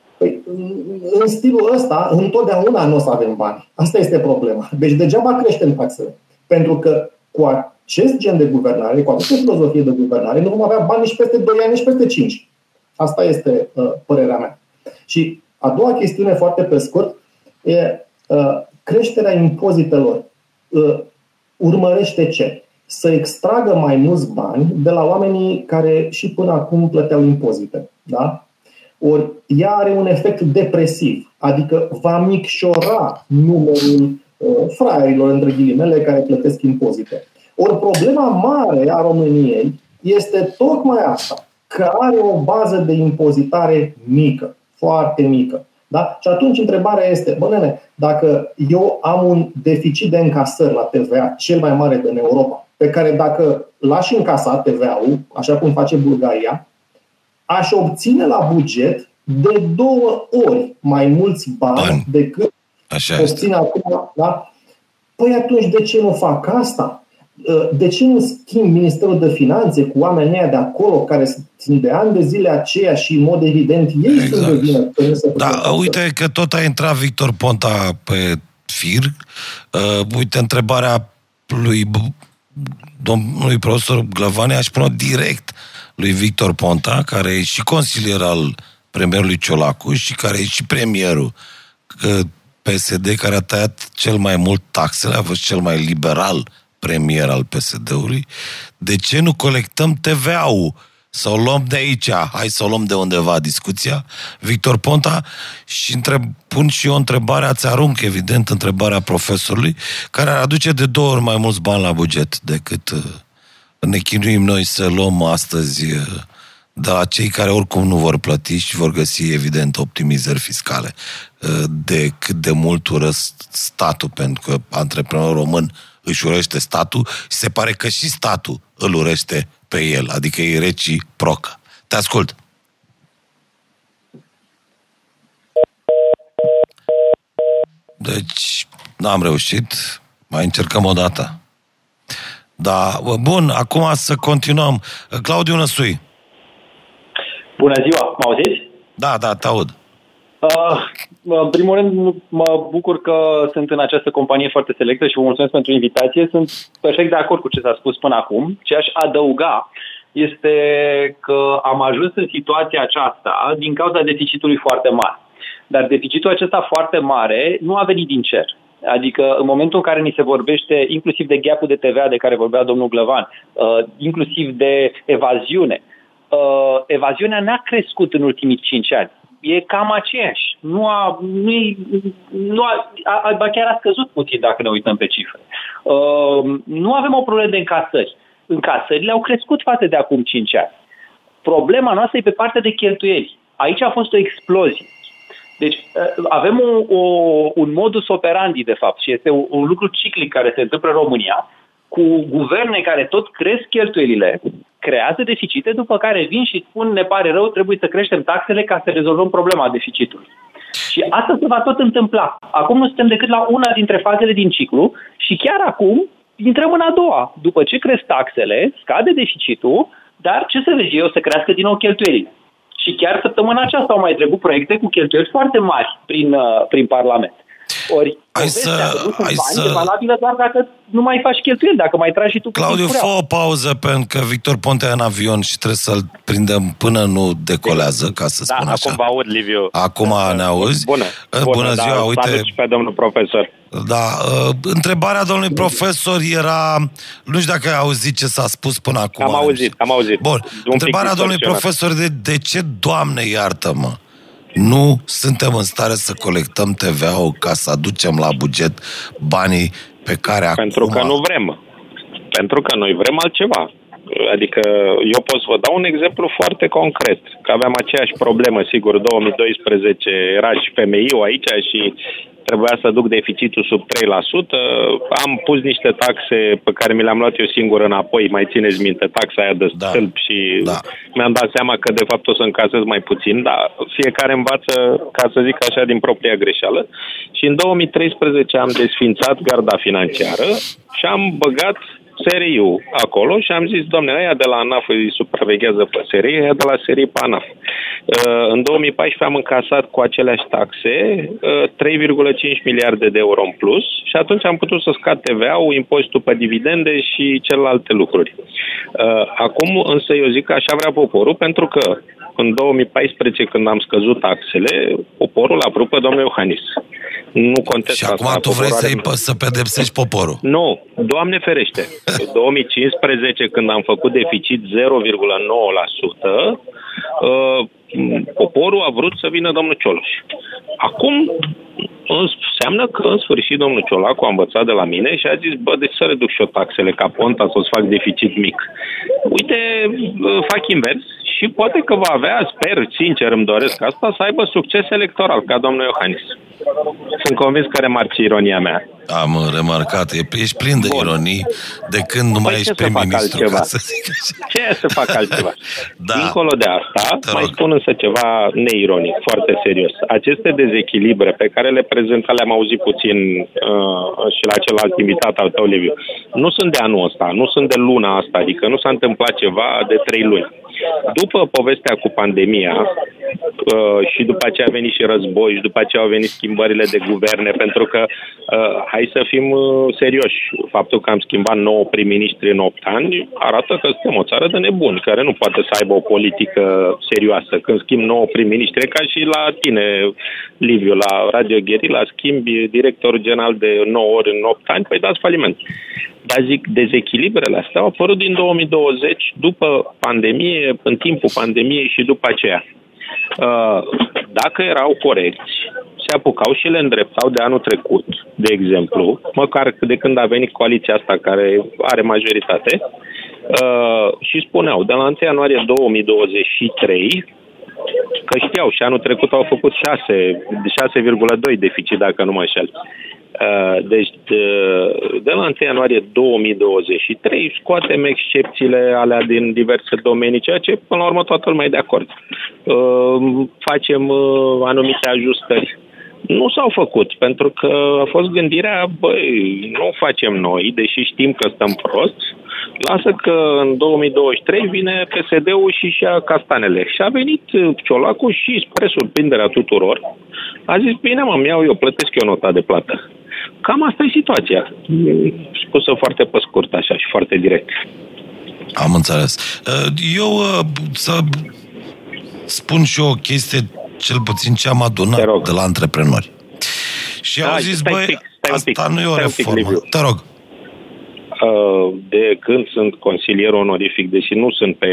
Păi, în stilul ăsta, întotdeauna nu o să avem bani. Asta este problema. Deci degeaba creștem taxele. Pentru că cu acest gen de guvernare, cu această filozofie de guvernare, nu vom avea bani nici peste 2 ani, nici peste 5. Asta este uh, părerea mea. Și a doua chestiune, foarte pe scurt, e uh, creșterea impozitelor. Uh, urmărește ce? Să extragă mai mulți bani de la oamenii care și până acum plăteau impozite. Da? Ori ea are un efect depresiv, adică va micșora numărul uh, fraierilor, între ghilimele, care plătesc impozite. Ori problema mare a României este tocmai asta, că are o bază de impozitare mică, foarte mică. Da? Și atunci întrebarea este, bă nene, dacă eu am un deficit de încasări la TVA cel mai mare din Europa, pe care dacă l-aș încasa TVA-ul, așa cum face Bulgaria, aș obține la buget de două ori mai mulți bani, bani. decât Așa obțin acum. Da? Păi atunci de ce nu fac asta? Uh, de ce nu schimb Ministerul de Finanțe cu oamenii de acolo care sunt de ani de zile aceia și în mod evident ei exact. sunt de vină? Da, uite că tot a intrat Victor Ponta pe fir. Uh, uite, întrebarea lui domnului profesor Glăvane aș pune direct lui Victor Ponta, care e și consilier al premierului Ciolacu și care e și premierul PSD, care a tăiat cel mai mult taxele, a fost cel mai liberal premier al PSD-ului. De ce nu colectăm TVA-ul? Să o luăm de aici, hai să o luăm de undeva discuția. Victor Ponta și întreb, pun și eu o întrebare, ați arunc evident întrebarea profesorului, care ar aduce de două ori mai mulți bani la buget decât uh, ne chinuim noi să luăm astăzi uh, de la cei care oricum nu vor plăti și vor găsi, evident, optimizări fiscale. Uh, de cât de mult ură statul, pentru că antreprenorul român își urăște statul și se pare că și statul îl urăște pe el, adică e reciprocă. Te ascult. Deci, n-am reușit. Mai încercăm o dată. Da, bun, acum să continuăm. Claudiu Năsui. Bună ziua, mă auziți? Da, da, te aud. Uh, în primul rând, mă bucur că sunt în această companie foarte selectă și vă mulțumesc pentru invitație. Sunt perfect de acord cu ce s-a spus până acum. Ce aș adăuga este că am ajuns în situația aceasta din cauza deficitului foarte mare. Dar deficitul acesta foarte mare nu a venit din cer. Adică în momentul în care ni se vorbește inclusiv de gap de TVA de care vorbea domnul Glăvan, uh, inclusiv de evaziune, uh, evaziunea n-a crescut în ultimii 5 ani. E cam aceeași. Nu a, nu, e, nu a, a, a, chiar a scăzut puțin dacă ne uităm pe cifre. Uh, nu avem o problemă de încasări. Încasările au crescut față de acum 5 ani. Problema noastră e pe partea de cheltuieli. Aici a fost o explozie. Deci uh, avem o, o, un modus operandi, de fapt, și este un, un lucru ciclic care se întâmplă în România, cu guverne care tot cresc cheltuielile, creează deficite, după care vin și spun, ne pare rău, trebuie să creștem taxele ca să rezolvăm problema deficitului. Și asta se va tot întâmpla. Acum nu suntem decât la una dintre fazele din ciclu și chiar acum intrăm în a doua. După ce cresc taxele, scade deficitul, dar ce să vezi eu, să crească din nou cheltuielile. Și chiar săptămâna aceasta au mai trecut proiecte cu cheltuieli foarte mari prin, uh, prin Parlament. Ori hai să, hai bani, să... e valabilă doar dacă nu mai faci cheltuieli, dacă mai tragi și tu Claudiu, fă o pauză pentru că Victor Ponte e în avion și trebuie să-l prindem până nu decolează, ca să da, spun așa. acum vă aud, Liviu. Acum ne auzi? Bună, bună, bună ziua, da, uite... Salut și pe domnul profesor. Da, uh, întrebarea domnului profesor era, nu știu dacă ai auzit ce s-a spus până acum. Am auzit, am auzit. Bun, Un întrebarea domnului profesor de de ce, Doamne iartă-mă, nu suntem în stare să colectăm TVA-ul ca să aducem la buget banii pe care Pentru acum... că nu vrem. Pentru că noi vrem altceva. Adică eu pot să vă dau un exemplu foarte concret. Că aveam aceeași problemă, sigur, 2012 era și FMI-ul aici și trebuia să duc deficitul sub 3%. Am pus niște taxe pe care mi le-am luat eu singur înapoi, mai țineți minte, taxa aia de stâlp da. și da. mi-am dat seama că de fapt o să încasez mai puțin, dar fiecare învață, ca să zic așa, din propria greșeală. Și în 2013 am desfințat garda financiară și am băgat SRI-ul acolo și am zis, domne, aia de la ANAF îi supraveghează pe SRI, aia de la SRI pe ANAF. Uh, în 2014 am încasat cu aceleași taxe 3,5 uh, miliarde de euro în plus și atunci am putut să scad TVA-ul, impozitul pe dividende și celelalte lucruri. Uh, acum însă eu zic că așa vrea poporul pentru că în 2014 când am scăzut taxele, poporul a vrut pe domnul Iohannis. Nu contest Și acum tu vrei să, are... să pedepsești poporul. Nu, Doamne ferește. În 2015, când am făcut deficit 0,9%, uh, poporul a vrut să vină domnul Cioloș. Acum înseamnă că în sfârșit domnul Ciolacu a învățat de la mine și a zis, bă, deci să reduc și eu taxele ca ponta să-ți fac deficit mic. Uite, fac invers și poate că va avea, sper, sincer îmi doresc asta, să aibă succes electoral ca domnul Iohannis. Sunt convins că remarci ironia mea. Am remarcat, ești plin de Bun. ironii de când nu păi mai ești prim-ministru, ca să zic așa. Ce să fac altceva? da. Dincolo de asta, mai spun însă ceva neironic, foarte serios. Aceste dezechilibre pe care le prezenta, le-am auzit puțin uh, și la celălalt invitat al tău, Liviu, nu sunt de anul ăsta, nu sunt de luna asta, adică nu s-a întâmplat ceva de trei luni. După povestea cu pandemia uh, și după aceea a venit și război și după aceea au venit schimbările de guverne, pentru că uh, hai să fim uh, serioși. Faptul că am schimbat 9 prim-ministri în 8 ani arată că suntem o țară de nebuni, care nu poate să aibă o politică serioasă. Când schimb 9 prim-ministri, ca și la tine, Liviu, la Radio Gherila, schimbi director general de 9 ori în 8 ani, păi dați faliment. Dar zic, dezechilibrele astea au apărut din 2020, după pandemie, în timpul pandemiei și după aceea. Uh, dacă erau corecți, se apucau și le îndreptau de anul trecut, de exemplu, măcar de când a venit coaliția asta care are majoritate, uh, și spuneau, de la 1 ianuarie 2023, că știau și anul trecut au făcut 6, 6,2 deficit, dacă nu mă înșel. Uh, deci, de, de la 1 ianuarie 2023 scoatem excepțiile alea din diverse domenii, ceea ce, până la urmă, toată lumea e de acord. Uh, facem uh, anumite ajustări. Nu s-au făcut, pentru că a fost gândirea, băi, nu facem noi, deși știm că stăm prost, lasă că în 2023 vine PSD-ul și și castanele. Și a venit Ciolacu și, spre surprinderea tuturor, a zis, bine mă, iau eu, plătesc eu nota de plată. Cam asta e situația. Spusă foarte pe scurt, așa, și foarte direct. Am înțeles. Eu să spun și eu o chestie, cel puțin ce am adunat de la antreprenori. Și da, au zis, băi, asta nu e o reformă. Te rog. Uh, de când sunt consilier onorific, deși nu sunt pe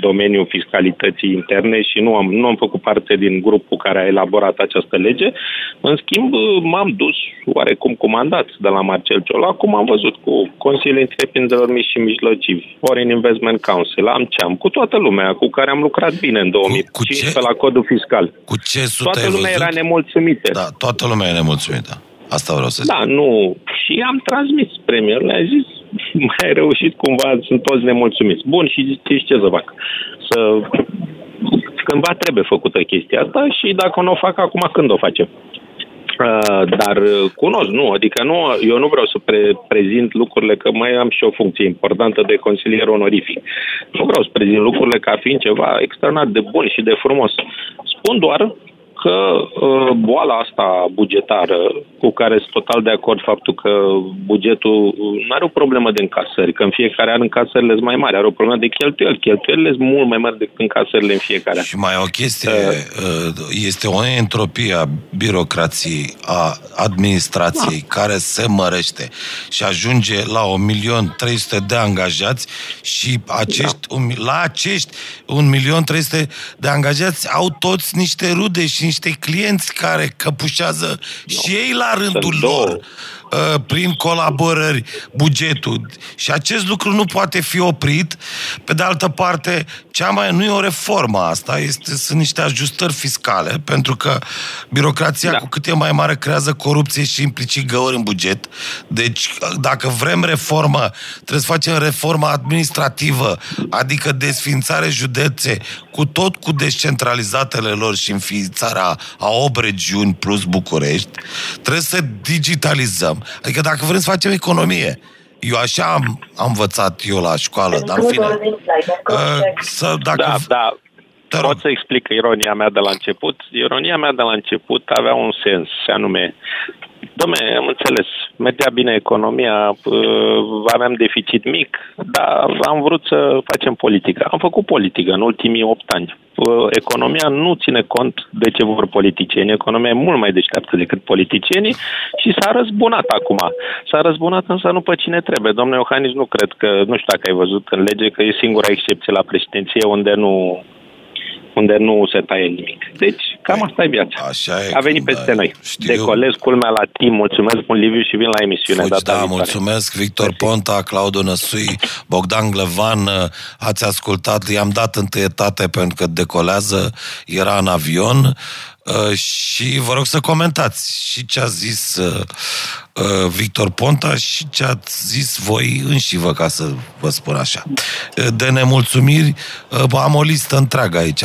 domeniul fiscalității interne și nu am, nu am făcut parte din grupul care a elaborat această lege, în schimb m-am dus oarecum cu mandat de la Marcel Acum am văzut cu Consiliul Întreprinderilor Mici și Mijlocii, Foreign Investment Council, am ceam, cu toată lumea cu care am lucrat bine în 2015 cu, cu la codul fiscal. Cu ce Toată lumea era nemulțumită. Da, toată lumea e nemulțumită. Asta vreau să zic. Da, nu. Și am transmis premiul. Le-a zis, mai reușit cumva, sunt toți nemulțumiți. Bun, și știți ce să fac? Să... Cândva trebuie făcută chestia asta și dacă nu o fac acum, când o facem? Uh, dar cunosc, nu, adică nu, eu nu vreau să pre- prezint lucrurile, că mai am și o funcție importantă de consilier onorific. Nu vreau să prezint lucrurile ca fiind ceva extraordinar de bun și de frumos. Spun doar că uh, boala asta bugetară, cu care sunt total de acord faptul că bugetul nu are o problemă de încasări, că în fiecare an încasările sunt mai mari, are o problemă de cheltuieli. Cheltuielile sunt mult mai mari decât încasările în fiecare an. Și mai o chestie, uh, este o entropie a birocrației, a administrației, da. care se mărește și ajunge la 1.300.000 de angajați și acești, da. un, la acești 1.300.000 de angajați au toți niște rude și niște clienți care căpușează no. și ei la rândul lor uh, prin colaborări bugetul. Și acest lucru nu poate fi oprit. Pe de altă parte, cea mai nu e o reformă asta, este, sunt niște ajustări fiscale, pentru că birocrația da. cu cât e mai mare creează corupție și implicit găuri în buget. Deci, dacă vrem reformă, trebuie să facem reformă administrativă, adică desfințare județe, cu tot cu descentralizatele lor și înființarea a 8 regiuni plus București, trebuie să digitalizăm. Adică dacă vrem să facem economie, eu așa am, am învățat eu la școală, dar în fine. Uh, să, dacă... Da, da. Pot să explic ironia mea de la început? Ironia mea de la început avea un sens, și anume, Dom'le, am înțeles, mergea bine economia, aveam deficit mic, dar am vrut să facem politică. Am făcut politică în ultimii 8 ani. Economia nu ține cont de ce vor politicieni. Economia e mult mai deșteaptă decât politicienii și s-a răzbunat acum. S-a răzbunat însă nu pe cine trebuie. Domnule Iohannis, nu cred că, nu știu dacă ai văzut în lege, că e singura excepție la președinție unde nu unde nu se taie nimic. Deci, cam asta e viața. Așa e, A venit peste noi. Știu. Decolez culmea la timp. Mulțumesc mult, Liviu, și vin la emisiune. Fugi, data da, viitoare. mulțumesc. Victor Ponta, Claudiu Năsui, Bogdan Glevan, ați ascultat. I-am dat întâietate pentru că decolează, era în avion. Uh, și vă rog să comentați și ce a zis uh, uh, Victor Ponta și ce ați zis voi înșivă, ca să vă spun așa. De nemulțumiri am o listă întreagă aici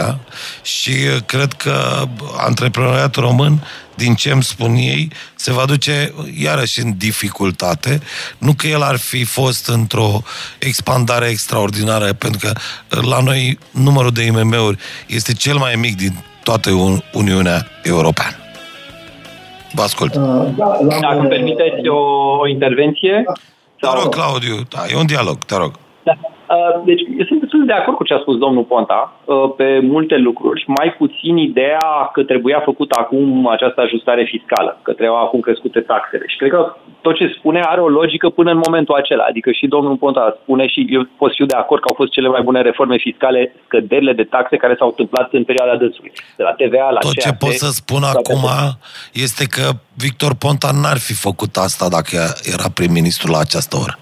și cred că antreprenoriatul român din ce îmi spun ei, se va duce iarăși în dificultate. Nu că el ar fi fost într-o expandare extraordinară, pentru că la noi numărul de IMM-uri este cel mai mic din toată Uniunea Europeană. Vă ascult. Uh, da, Dacă îmi permiteți o, o intervenție? Da. Te rog, Claudiu, da, e un dialog, te rog. Da. Uh, deci, eu sunt destul de acord cu ce a spus domnul Ponta uh, pe multe lucruri, mai puțin ideea că trebuia făcută acum această ajustare fiscală, că trebuia acum crescute taxele. Și cred că tot ce spune are o logică până în momentul acela. Adică și domnul Ponta spune și eu pot fi de acord că au fost cele mai bune reforme fiscale, scăderile de taxe care s-au întâmplat în perioada dânsului. De la TVA la Tot CAP, ce pot să spun acum este că Victor Ponta n-ar fi făcut asta dacă era prim-ministru la această oră.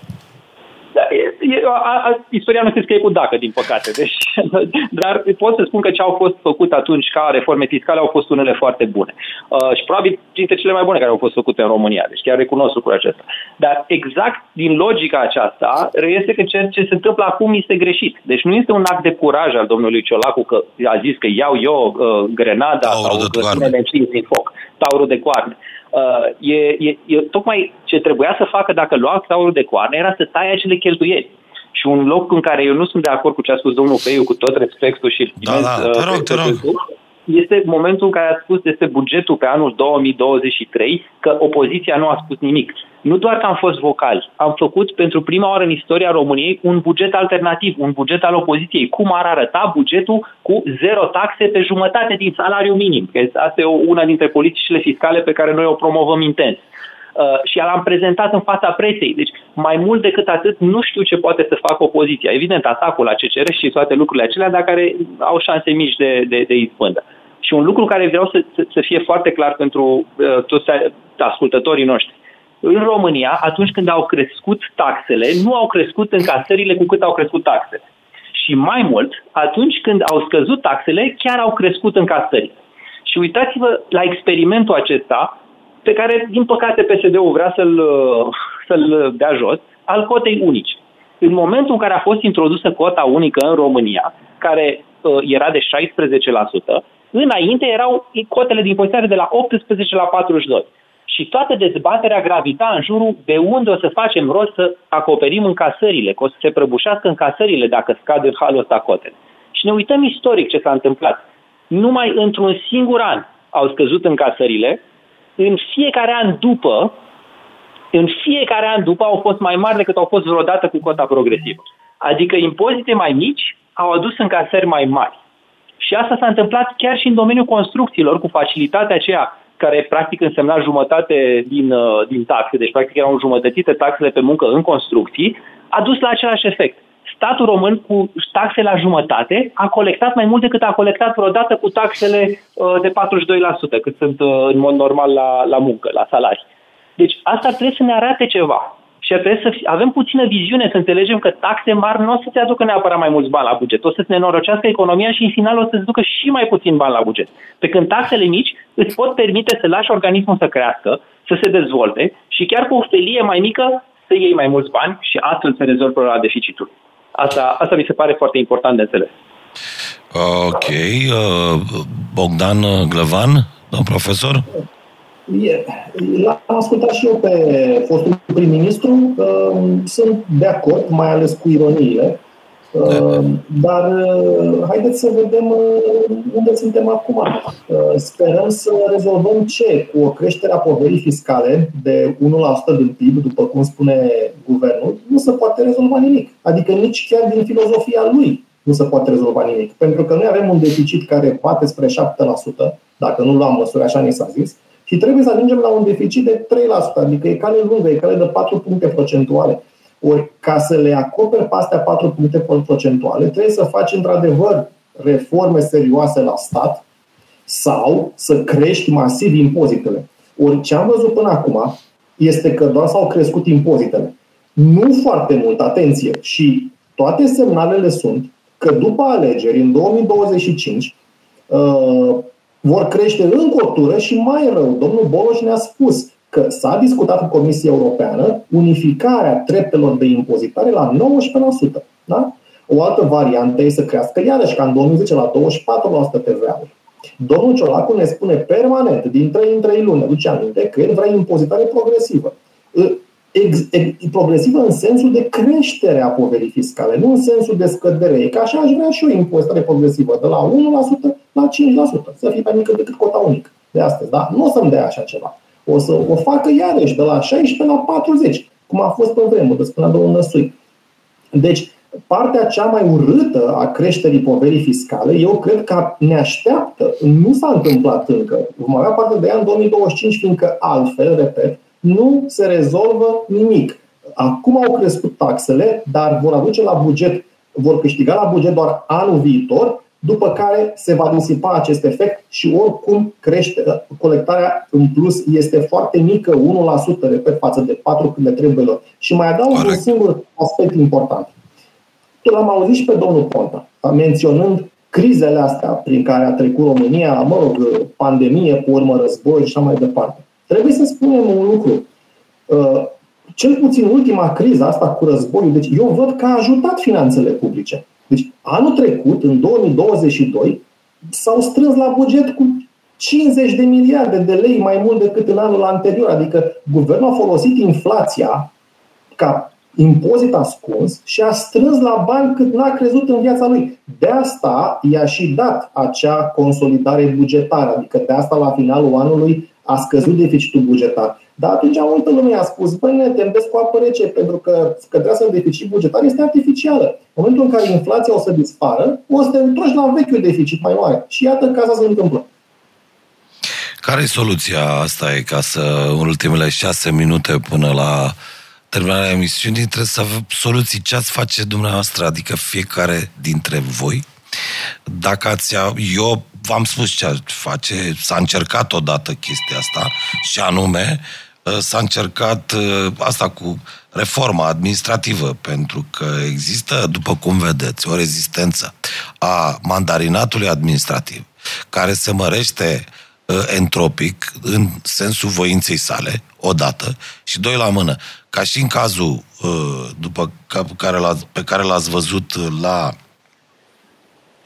Da, e, e, a, a, istoria nu se scrie cu dacă, din păcate. Deci, dar pot să spun că ce au fost făcut atunci ca reforme fiscale au fost unele foarte bune. Uh, și probabil printre cele mai bune care au fost făcute în România. Deci chiar recunosc lucrul acesta. Dar exact din logica aceasta reiese că ceea ce se întâmplă acum este greșit. Deci nu este un act de curaj al domnului Ciolacu că a zis că iau eu uh, grenada Taurul sau de că din foc, taurul de coarne. Uh, e, e, e tocmai ce trebuia să facă dacă lua taurul de coarne era să taie acele cheltuieli. Și un loc în care eu nu sunt de acord cu ce a spus domnul Peiu, cu tot respectul și... Da, da, te rog, te rog este momentul în care a spus este bugetul pe anul 2023, că opoziția nu a spus nimic. Nu doar că am fost vocali, am făcut pentru prima oară în istoria României un buget alternativ, un buget al opoziției. Cum ar arăta bugetul cu zero taxe pe jumătate din salariu minim? Că asta e una dintre politicile fiscale pe care noi o promovăm intens. Uh, și l-am prezentat în fața presei. Deci, mai mult decât atât, nu știu ce poate să facă opoziția. Evident, atacul la CCR și toate lucrurile acelea, dar care au șanse mici de, de, de izbândă. Și un lucru care vreau să, să, să fie foarte clar pentru uh, toți ascultătorii noștri. În România, atunci când au crescut taxele, nu au crescut încasările cu cât au crescut taxele. Și mai mult, atunci când au scăzut taxele, chiar au crescut încasările. Și uitați-vă la experimentul acesta, pe care, din păcate, PSD-ul vrea să-l, să-l dea jos, al cotei unice. În momentul în care a fost introdusă cota unică în România, care uh, era de 16%, înainte erau cotele de impozitare de la 18 la 42. Și toată dezbaterea gravita în jurul de unde o să facem rost să acoperim încasările, că o să se prăbușească încasările dacă scad în halul ăsta cotele. Și ne uităm istoric ce s-a întâmplat. Numai într-un singur an au scăzut încasările, în fiecare an după, în fiecare an după au fost mai mari decât au fost vreodată cu cota progresivă. Adică impozite mai mici au adus încasări mai mari. Și asta s-a întâmplat chiar și în domeniul construcțiilor, cu facilitatea aceea care practic însemna jumătate din, uh, din taxe, deci practic erau jumătățite taxele pe muncă în construcții, a dus la același efect. Statul român cu taxe la jumătate a colectat mai mult decât a colectat vreodată cu taxele uh, de 42%, cât sunt uh, în mod normal la, la muncă, la salarii. Deci asta trebuie să ne arate ceva și trebuie să avem puțină viziune, să înțelegem că taxe mari nu o să-ți aducă neapărat mai mulți bani la buget, o să-ți nenorocească economia și în final o să-ți ducă și mai puțin bani la buget. Pe când taxele mici îți pot permite să lași organismul să crească, să se dezvolte și chiar cu o felie mai mică să iei mai mulți bani și astfel să rezolvi problema deficitului. Asta, asta mi se pare foarte important de înțeles. Ok. Uh, Bogdan Glăvan, domn profesor? L-am ascultat și eu pe fostul prim-ministru. Sunt de acord, mai ales cu ironiile. Dar haideți să vedem unde suntem acum. Sperăm să rezolvăm ce? Cu o creștere a poverii fiscale de 1% din PIB, după cum spune guvernul, nu se poate rezolva nimic. Adică nici chiar din filozofia lui nu se poate rezolva nimic. Pentru că noi avem un deficit care bate spre 7%, dacă nu luăm măsuri, așa ni s-a zis, și trebuie să ajungem la un deficit de 3%, adică e cale lungă, e cale de 4 puncte procentuale. Ori ca să le acoperi pe astea 4 puncte procentuale, trebuie să faci într-adevăr reforme serioase la stat sau să crești masiv impozitele. Ori ce am văzut până acum este că doar s-au crescut impozitele. Nu foarte mult, atenție, și toate semnalele sunt că după alegeri, în 2025, vor crește încă o tură și mai rău. Domnul Boloș ne-a spus că s-a discutat cu Comisia Europeană unificarea treptelor de impozitare la 19%. Da? O altă variantă e să crească iarăși ca în 2010 la 24% TVA-ul. Domnul Ciolacu ne spune permanent, din 3 în 3 luni, aduce aminte, că el vrea impozitare progresivă ex, ex, progresivă în sensul de creștere a poverii fiscale, nu în sensul de scădere. E ca așa aș vrea și eu impozitare progresivă, de la 1% la 5%, să fie mai mică decât cota unică de astăzi. Da? Nu o să-mi dea așa ceva. O să o facă iarăși de la 16 la 40, cum a fost pe vremuri, de spunea domnul Năsui. Deci, partea cea mai urâtă a creșterii poverii fiscale, eu cred că ne așteaptă. Nu s-a întâmplat încă. Vom avea parte de ea în 2025, fiindcă altfel, repet, nu se rezolvă nimic. Acum au crescut taxele, dar vor aduce la buget, vor câștiga la buget doar anul viitor, după care se va disipa acest efect și oricum crește, colectarea în plus este foarte mică, 1%, repet, față de 4 când le trebuie lor. Și mai adaug un singur aspect important. Tu l-am auzit și pe domnul Ponta, menționând crizele astea prin care a trecut România, mă rog, pandemie, cu urmă război și așa mai departe. Trebuie să spunem un lucru. Uh, cel puțin ultima criză asta cu războiul, deci eu văd că a ajutat finanțele publice. Deci anul trecut, în 2022, s-au strâns la buget cu 50 de miliarde de lei mai mult decât în anul anterior. Adică guvernul a folosit inflația ca impozit ascuns și a strâns la bani cât n-a crezut în viața lui. De asta i-a și dat acea consolidare bugetară, adică de asta la finalul anului a scăzut deficitul bugetar. Dar atunci multă lume a spus, băi, ne tembesc cu apă rece, pentru că scăderea în deficit bugetar este artificială. În momentul în care inflația o să dispară, o să te întorci la vechiul deficit mai mare. Și iată că asta se întâmplă. Care e soluția asta? E ca să, în ultimele șase minute până la terminarea emisiunii, trebuie să avem soluții. Ce ați face dumneavoastră? Adică fiecare dintre voi? Dacă ați... Eu v-am spus ce ați face. S-a încercat odată chestia asta și anume ă, s-a încercat ă, asta cu reforma administrativă, pentru că există, după cum vedeți, o rezistență a mandarinatului administrativ, care se mărește uh, uh, entropic în sensul voinței sale, odată, și doi la mână. Ca și în cazul uh, după care l pe care l-ați văzut la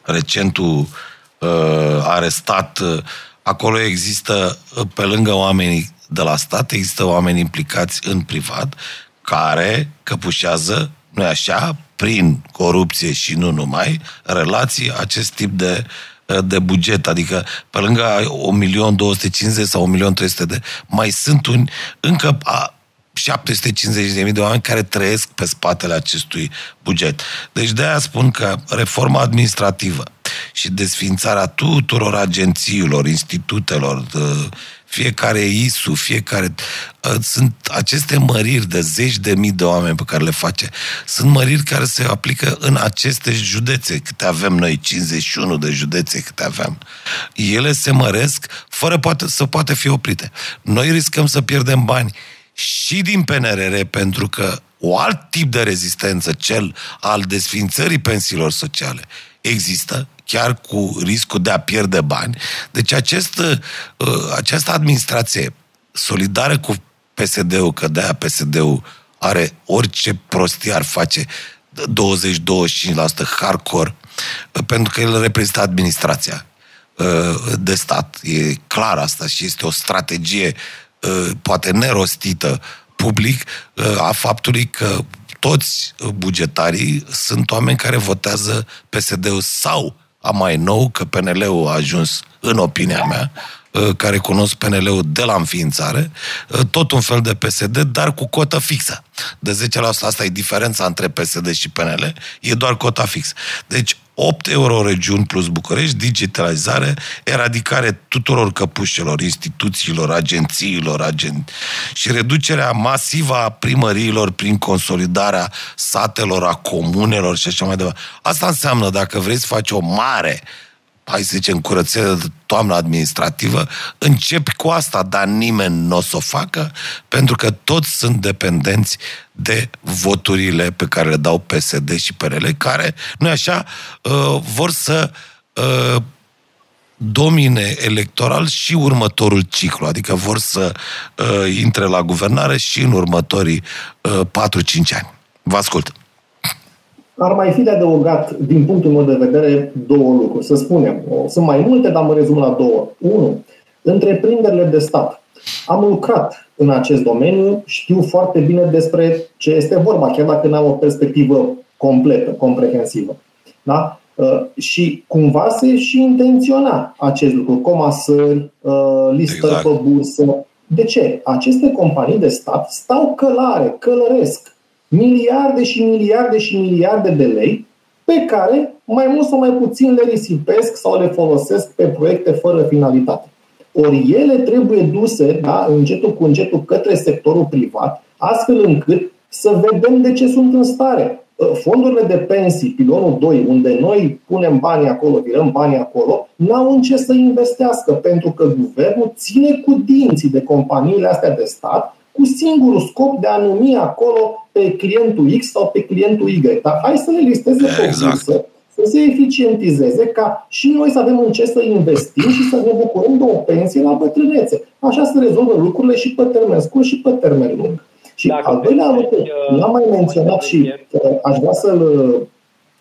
recentul uh, arestat, uh, acolo există, uh, pe lângă oamenii de la stat, există oameni implicați în privat care căpușează, nu așa, prin corupție și nu numai, relații, acest tip de uh, de buget, adică pe lângă 1.250.000 sau 1.300.000 de, mai sunt un, încă a, 750.000 de oameni care trăiesc pe spatele acestui buget. Deci de aia spun că reforma administrativă și desfințarea tuturor agențiilor, institutelor, fiecare ISU, fiecare... Uh, sunt aceste măriri de zeci de mii de oameni pe care le face. Sunt măriri care se aplică în aceste județe, câte avem noi, 51 de județe câte avem. Ele se măresc fără poate, să poate fi oprite. Noi riscăm să pierdem bani și din PNRR pentru că o alt tip de rezistență, cel al desfințării pensiilor sociale, există chiar cu riscul de a pierde bani. Deci acest, uh, această administrație solidară cu PSD-ul, că de-aia PSD-ul are orice prostie ar face 20-25% hardcore, uh, pentru că el reprezintă administrația uh, de stat. E clar asta și este o strategie poate nerostită public a faptului că toți bugetarii sunt oameni care votează PSD-ul sau a mai nou că PNL-ul a ajuns, în opinia mea, ă, care cunosc PNL-ul de la înființare, ă, tot un fel de PSD, dar cu cotă fixă. De 10% asta e diferența între PSD și PNL, e doar cota fixă. Deci 8 euro regiuni plus București, digitalizare, eradicare tuturor căpușelor, instituțiilor, agențiilor agen... și reducerea masivă a primăriilor prin consolidarea satelor, a comunelor și așa mai departe. Asta înseamnă, dacă vrei să faci o mare hai să zicem, curățenie de toamnă administrativă, începi cu asta, dar nimeni nu o să o facă, pentru că toți sunt dependenți de voturile pe care le dau PSD și PRL, care, nu așa, uh, vor să uh, domine electoral și următorul ciclu, adică vor să uh, intre la guvernare și în următorii uh, 4-5 ani. Vă ascult! Ar mai fi de adăugat, din punctul meu de vedere, două lucruri. Să spunem, sunt mai multe, dar mă rezum la două. Unu, întreprinderile de stat. Am lucrat în acest domeniu, știu foarte bine despre ce este vorba, chiar dacă n-am o perspectivă completă, comprehensivă. Da? Uh, și cumva se și intenționa acest lucru, comasări, uh, listări exact. pe bursă. De ce? Aceste companii de stat stau călare, călăresc miliarde și miliarde și miliarde de lei pe care mai mult sau mai puțin le risipesc sau le folosesc pe proiecte fără finalitate. Ori ele trebuie duse da, încetul cu încetul către sectorul privat, astfel încât să vedem de ce sunt în stare. Fondurile de pensii, pilonul 2, unde noi punem banii acolo, virăm banii acolo, n-au în ce să investească, pentru că guvernul ține cu dinții de companiile astea de stat cu singurul scop de a numi acolo pe clientul X sau pe clientul Y. Dar hai să le listeze exact. să, să se eficientizeze ca și noi să avem în ce să investim și să ne bucurăm de o pensie la bătrânețe. Așa se rezolvă lucrurile și pe termen scurt și pe termen lung. Și Dacă al doilea lucru, uh, l-am mai menționat și uh, aș vrea să-l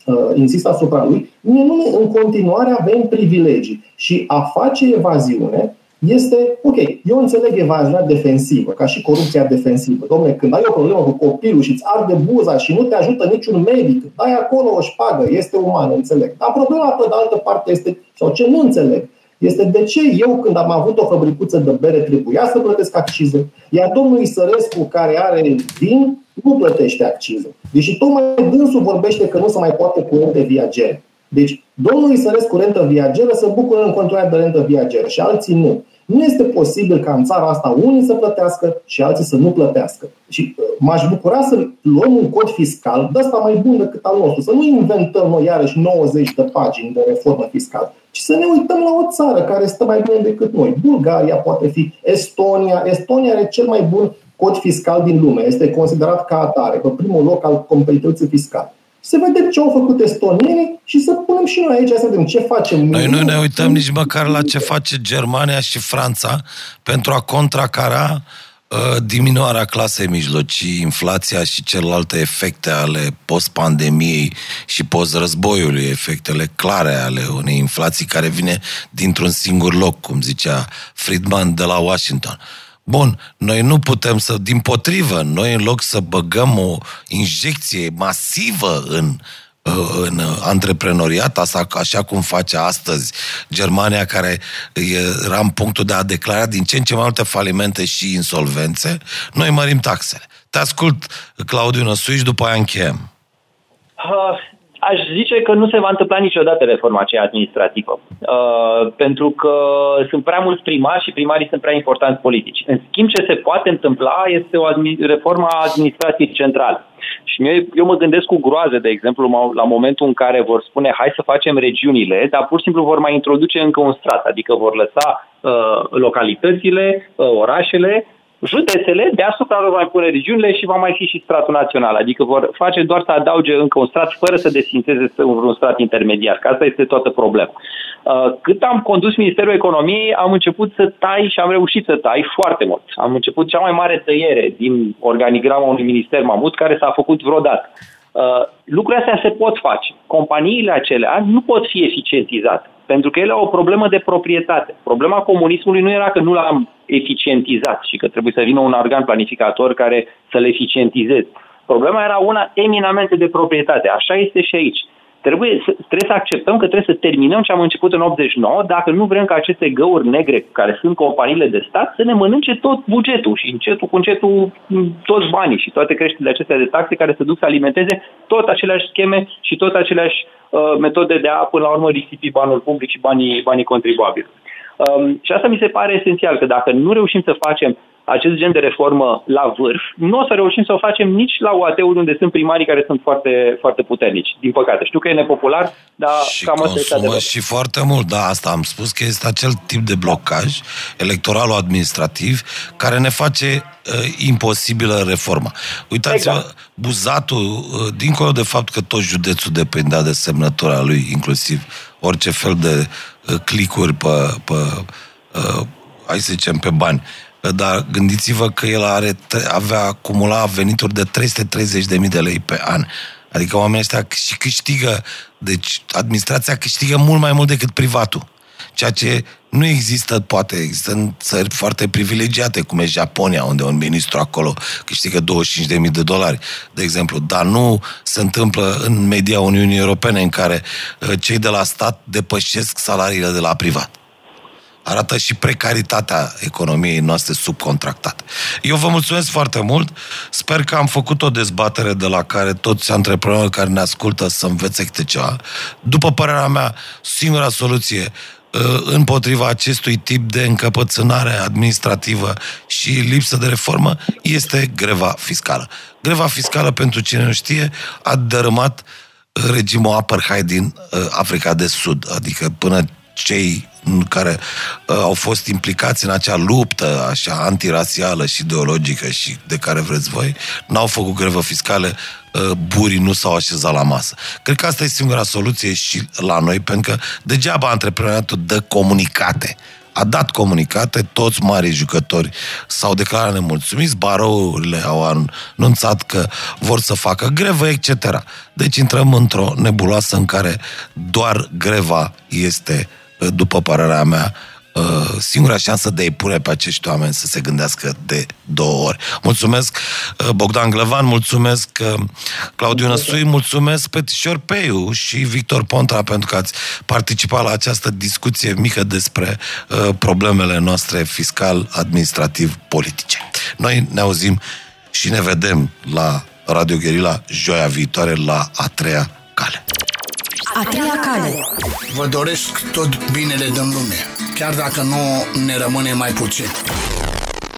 uh, insist asupra lui, noi în continuare avem privilegii și a face evaziune este, ok, eu înțeleg evaziunea defensivă, ca și corupția defensivă. Domne, când ai o problemă cu copilul și îți arde buza și nu te ajută niciun medic, dai acolo o șpagă, este uman, înțeleg. Dar problema, pe de altă parte, este, sau ce nu înțeleg, este de ce eu, când am avut o fabricuță de bere, trebuia să plătesc accize, iar domnul Isărescu, care are vin, nu plătește accize. Deși tocmai dânsul vorbește că nu se mai poate cu rente viagere. Deci, domnul Isărescu rentă viageră să bucură în continuare de rentă viageră și alții nu. Nu este posibil ca în țara asta unii să plătească și alții să nu plătească. Și uh, m-aș bucura să luăm un cod fiscal de asta mai bun decât al nostru. Să nu inventăm noi iarăși 90 de pagini de reformă fiscală, ci să ne uităm la o țară care stă mai bine decât noi. Bulgaria poate fi, Estonia. Estonia are cel mai bun cod fiscal din lume. Este considerat ca atare, pe primul loc al competitivității fiscale să vedem ce au făcut estonienii și să punem și noi aici să vedem ce facem. Noi nu ne uităm nici măcar la ce face Germania și Franța pentru a contracara uh, diminuarea clasei mijlocii, inflația și celelalte efecte ale post-pandemiei și post-războiului, efectele clare ale unei inflații care vine dintr-un singur loc, cum zicea Friedman de la Washington. Bun, noi nu putem să, din potrivă, noi în loc să băgăm o injecție masivă în, în antreprenoriat, asta așa cum face astăzi Germania, care era în punctul de a declara din ce în ce mai multe falimente și insolvențe, noi mărim taxele. Te ascult, Claudiu Năsuici, după aia încheiem. Uh, aș zice că nu se va întâmpla niciodată reforma aceea administrativă. Uh, pentru că sunt prea mulți primari și primarii sunt prea importanți politici. În schimb, ce se poate întâmpla este o admi- reforma administrației centrale. Și eu, eu mă gândesc cu groază, de exemplu, la momentul în care vor spune hai să facem regiunile, dar pur și simplu vor mai introduce încă un strat, adică vor lăsa uh, localitățile, uh, orașele județele, deasupra lor mai pune regiunile și va mai fi și stratul național. Adică vor face doar să adauge încă un strat fără să desfințeze un strat intermediar, că asta este toată problema. Uh, cât am condus Ministerul Economiei, am început să tai și am reușit să tai foarte mult. Am început cea mai mare tăiere din organigrama unui minister mamut care s-a făcut vreodată. Uh, lucrurile astea se pot face. Companiile acelea nu pot fi eficientizate, pentru că ele au o problemă de proprietate. Problema comunismului nu era că nu l-am eficientizat și că trebuie să vină un organ planificator care să le eficientizeze. Problema era una eminamente de proprietate. Așa este și aici. Trebuie să, trebuie să acceptăm că trebuie să terminăm ce am început în 89 dacă nu vrem ca aceste găuri negre, care sunt companiile de stat, să ne mănânce tot bugetul și încetul cu încetul toți banii și toate creșterile acestea de taxe care se duc să alimenteze tot aceleași scheme și tot aceleași uh, metode de a, până la urmă, risipi banul public și banii, banii contribuabili. Um, și asta mi se pare esențial, că dacă nu reușim să facem acest gen de reformă la vârf, nu o să reușim să o facem nici la UAT-uri unde sunt primarii care sunt foarte, foarte puternici. Din păcate. Știu că e nepopular, dar și cam asta este adevărat. și foarte mult, da, asta am spus, că este acel tip de blocaj electoral-administrativ care ne face uh, imposibilă reforma. Uitați-vă, exact. Buzatul, uh, dincolo de fapt că tot județul depindea de semnătura lui, inclusiv orice fel de uh, clicuri pe, pe uh, hai să zicem, pe bani, dar gândiți-vă că el are, avea acumula venituri de 330.000 de lei pe an. Adică oamenii ăștia și câștigă, deci administrația câștigă mult mai mult decât privatul. Ceea ce nu există, poate există în țări foarte privilegiate, cum e Japonia, unde un ministru acolo câștigă 25.000 de dolari, de exemplu. Dar nu se întâmplă în media Uniunii Europene, în care uh, cei de la stat depășesc salariile de la privat arată și precaritatea economiei noastre subcontractate. Eu vă mulțumesc foarte mult. Sper că am făcut o dezbatere de la care toți antreprenorii care ne ascultă să învețe câte ceva. După părerea mea, singura soluție uh, împotriva acestui tip de încăpățânare administrativă și lipsă de reformă este greva fiscală. Greva fiscală, pentru cine nu știe, a dărâmat regimul apartheid din uh, Africa de Sud, adică până cei care uh, au fost implicați în acea luptă așa antirasială și ideologică și de care vreți voi, n-au făcut grevă fiscale, uh, burii nu s-au așezat la masă. Cred că asta e singura soluție și la noi, pentru că degeaba antreprenoriatul dă comunicate a dat comunicate, toți mari jucători s-au declarat nemulțumiți, barourile au anunțat că vor să facă grevă, etc. Deci intrăm într-o nebuloasă în care doar greva este, după părerea mea, Uh, singura șansă de a-i pune pe acești oameni să se gândească de două ori. Mulțumesc uh, Bogdan Glăvan, mulțumesc uh, Claudiu Năsui, mulțumesc Petișor Peiu și Victor Pontra pentru că ați participat la această discuție mică despre problemele noastre fiscal-administrativ-politice. Noi ne auzim și ne vedem la Radio Gherila joia viitoare la a treia cale. A treia cale. Vă doresc tot binele din lume, chiar dacă nu ne rămâne mai puțin.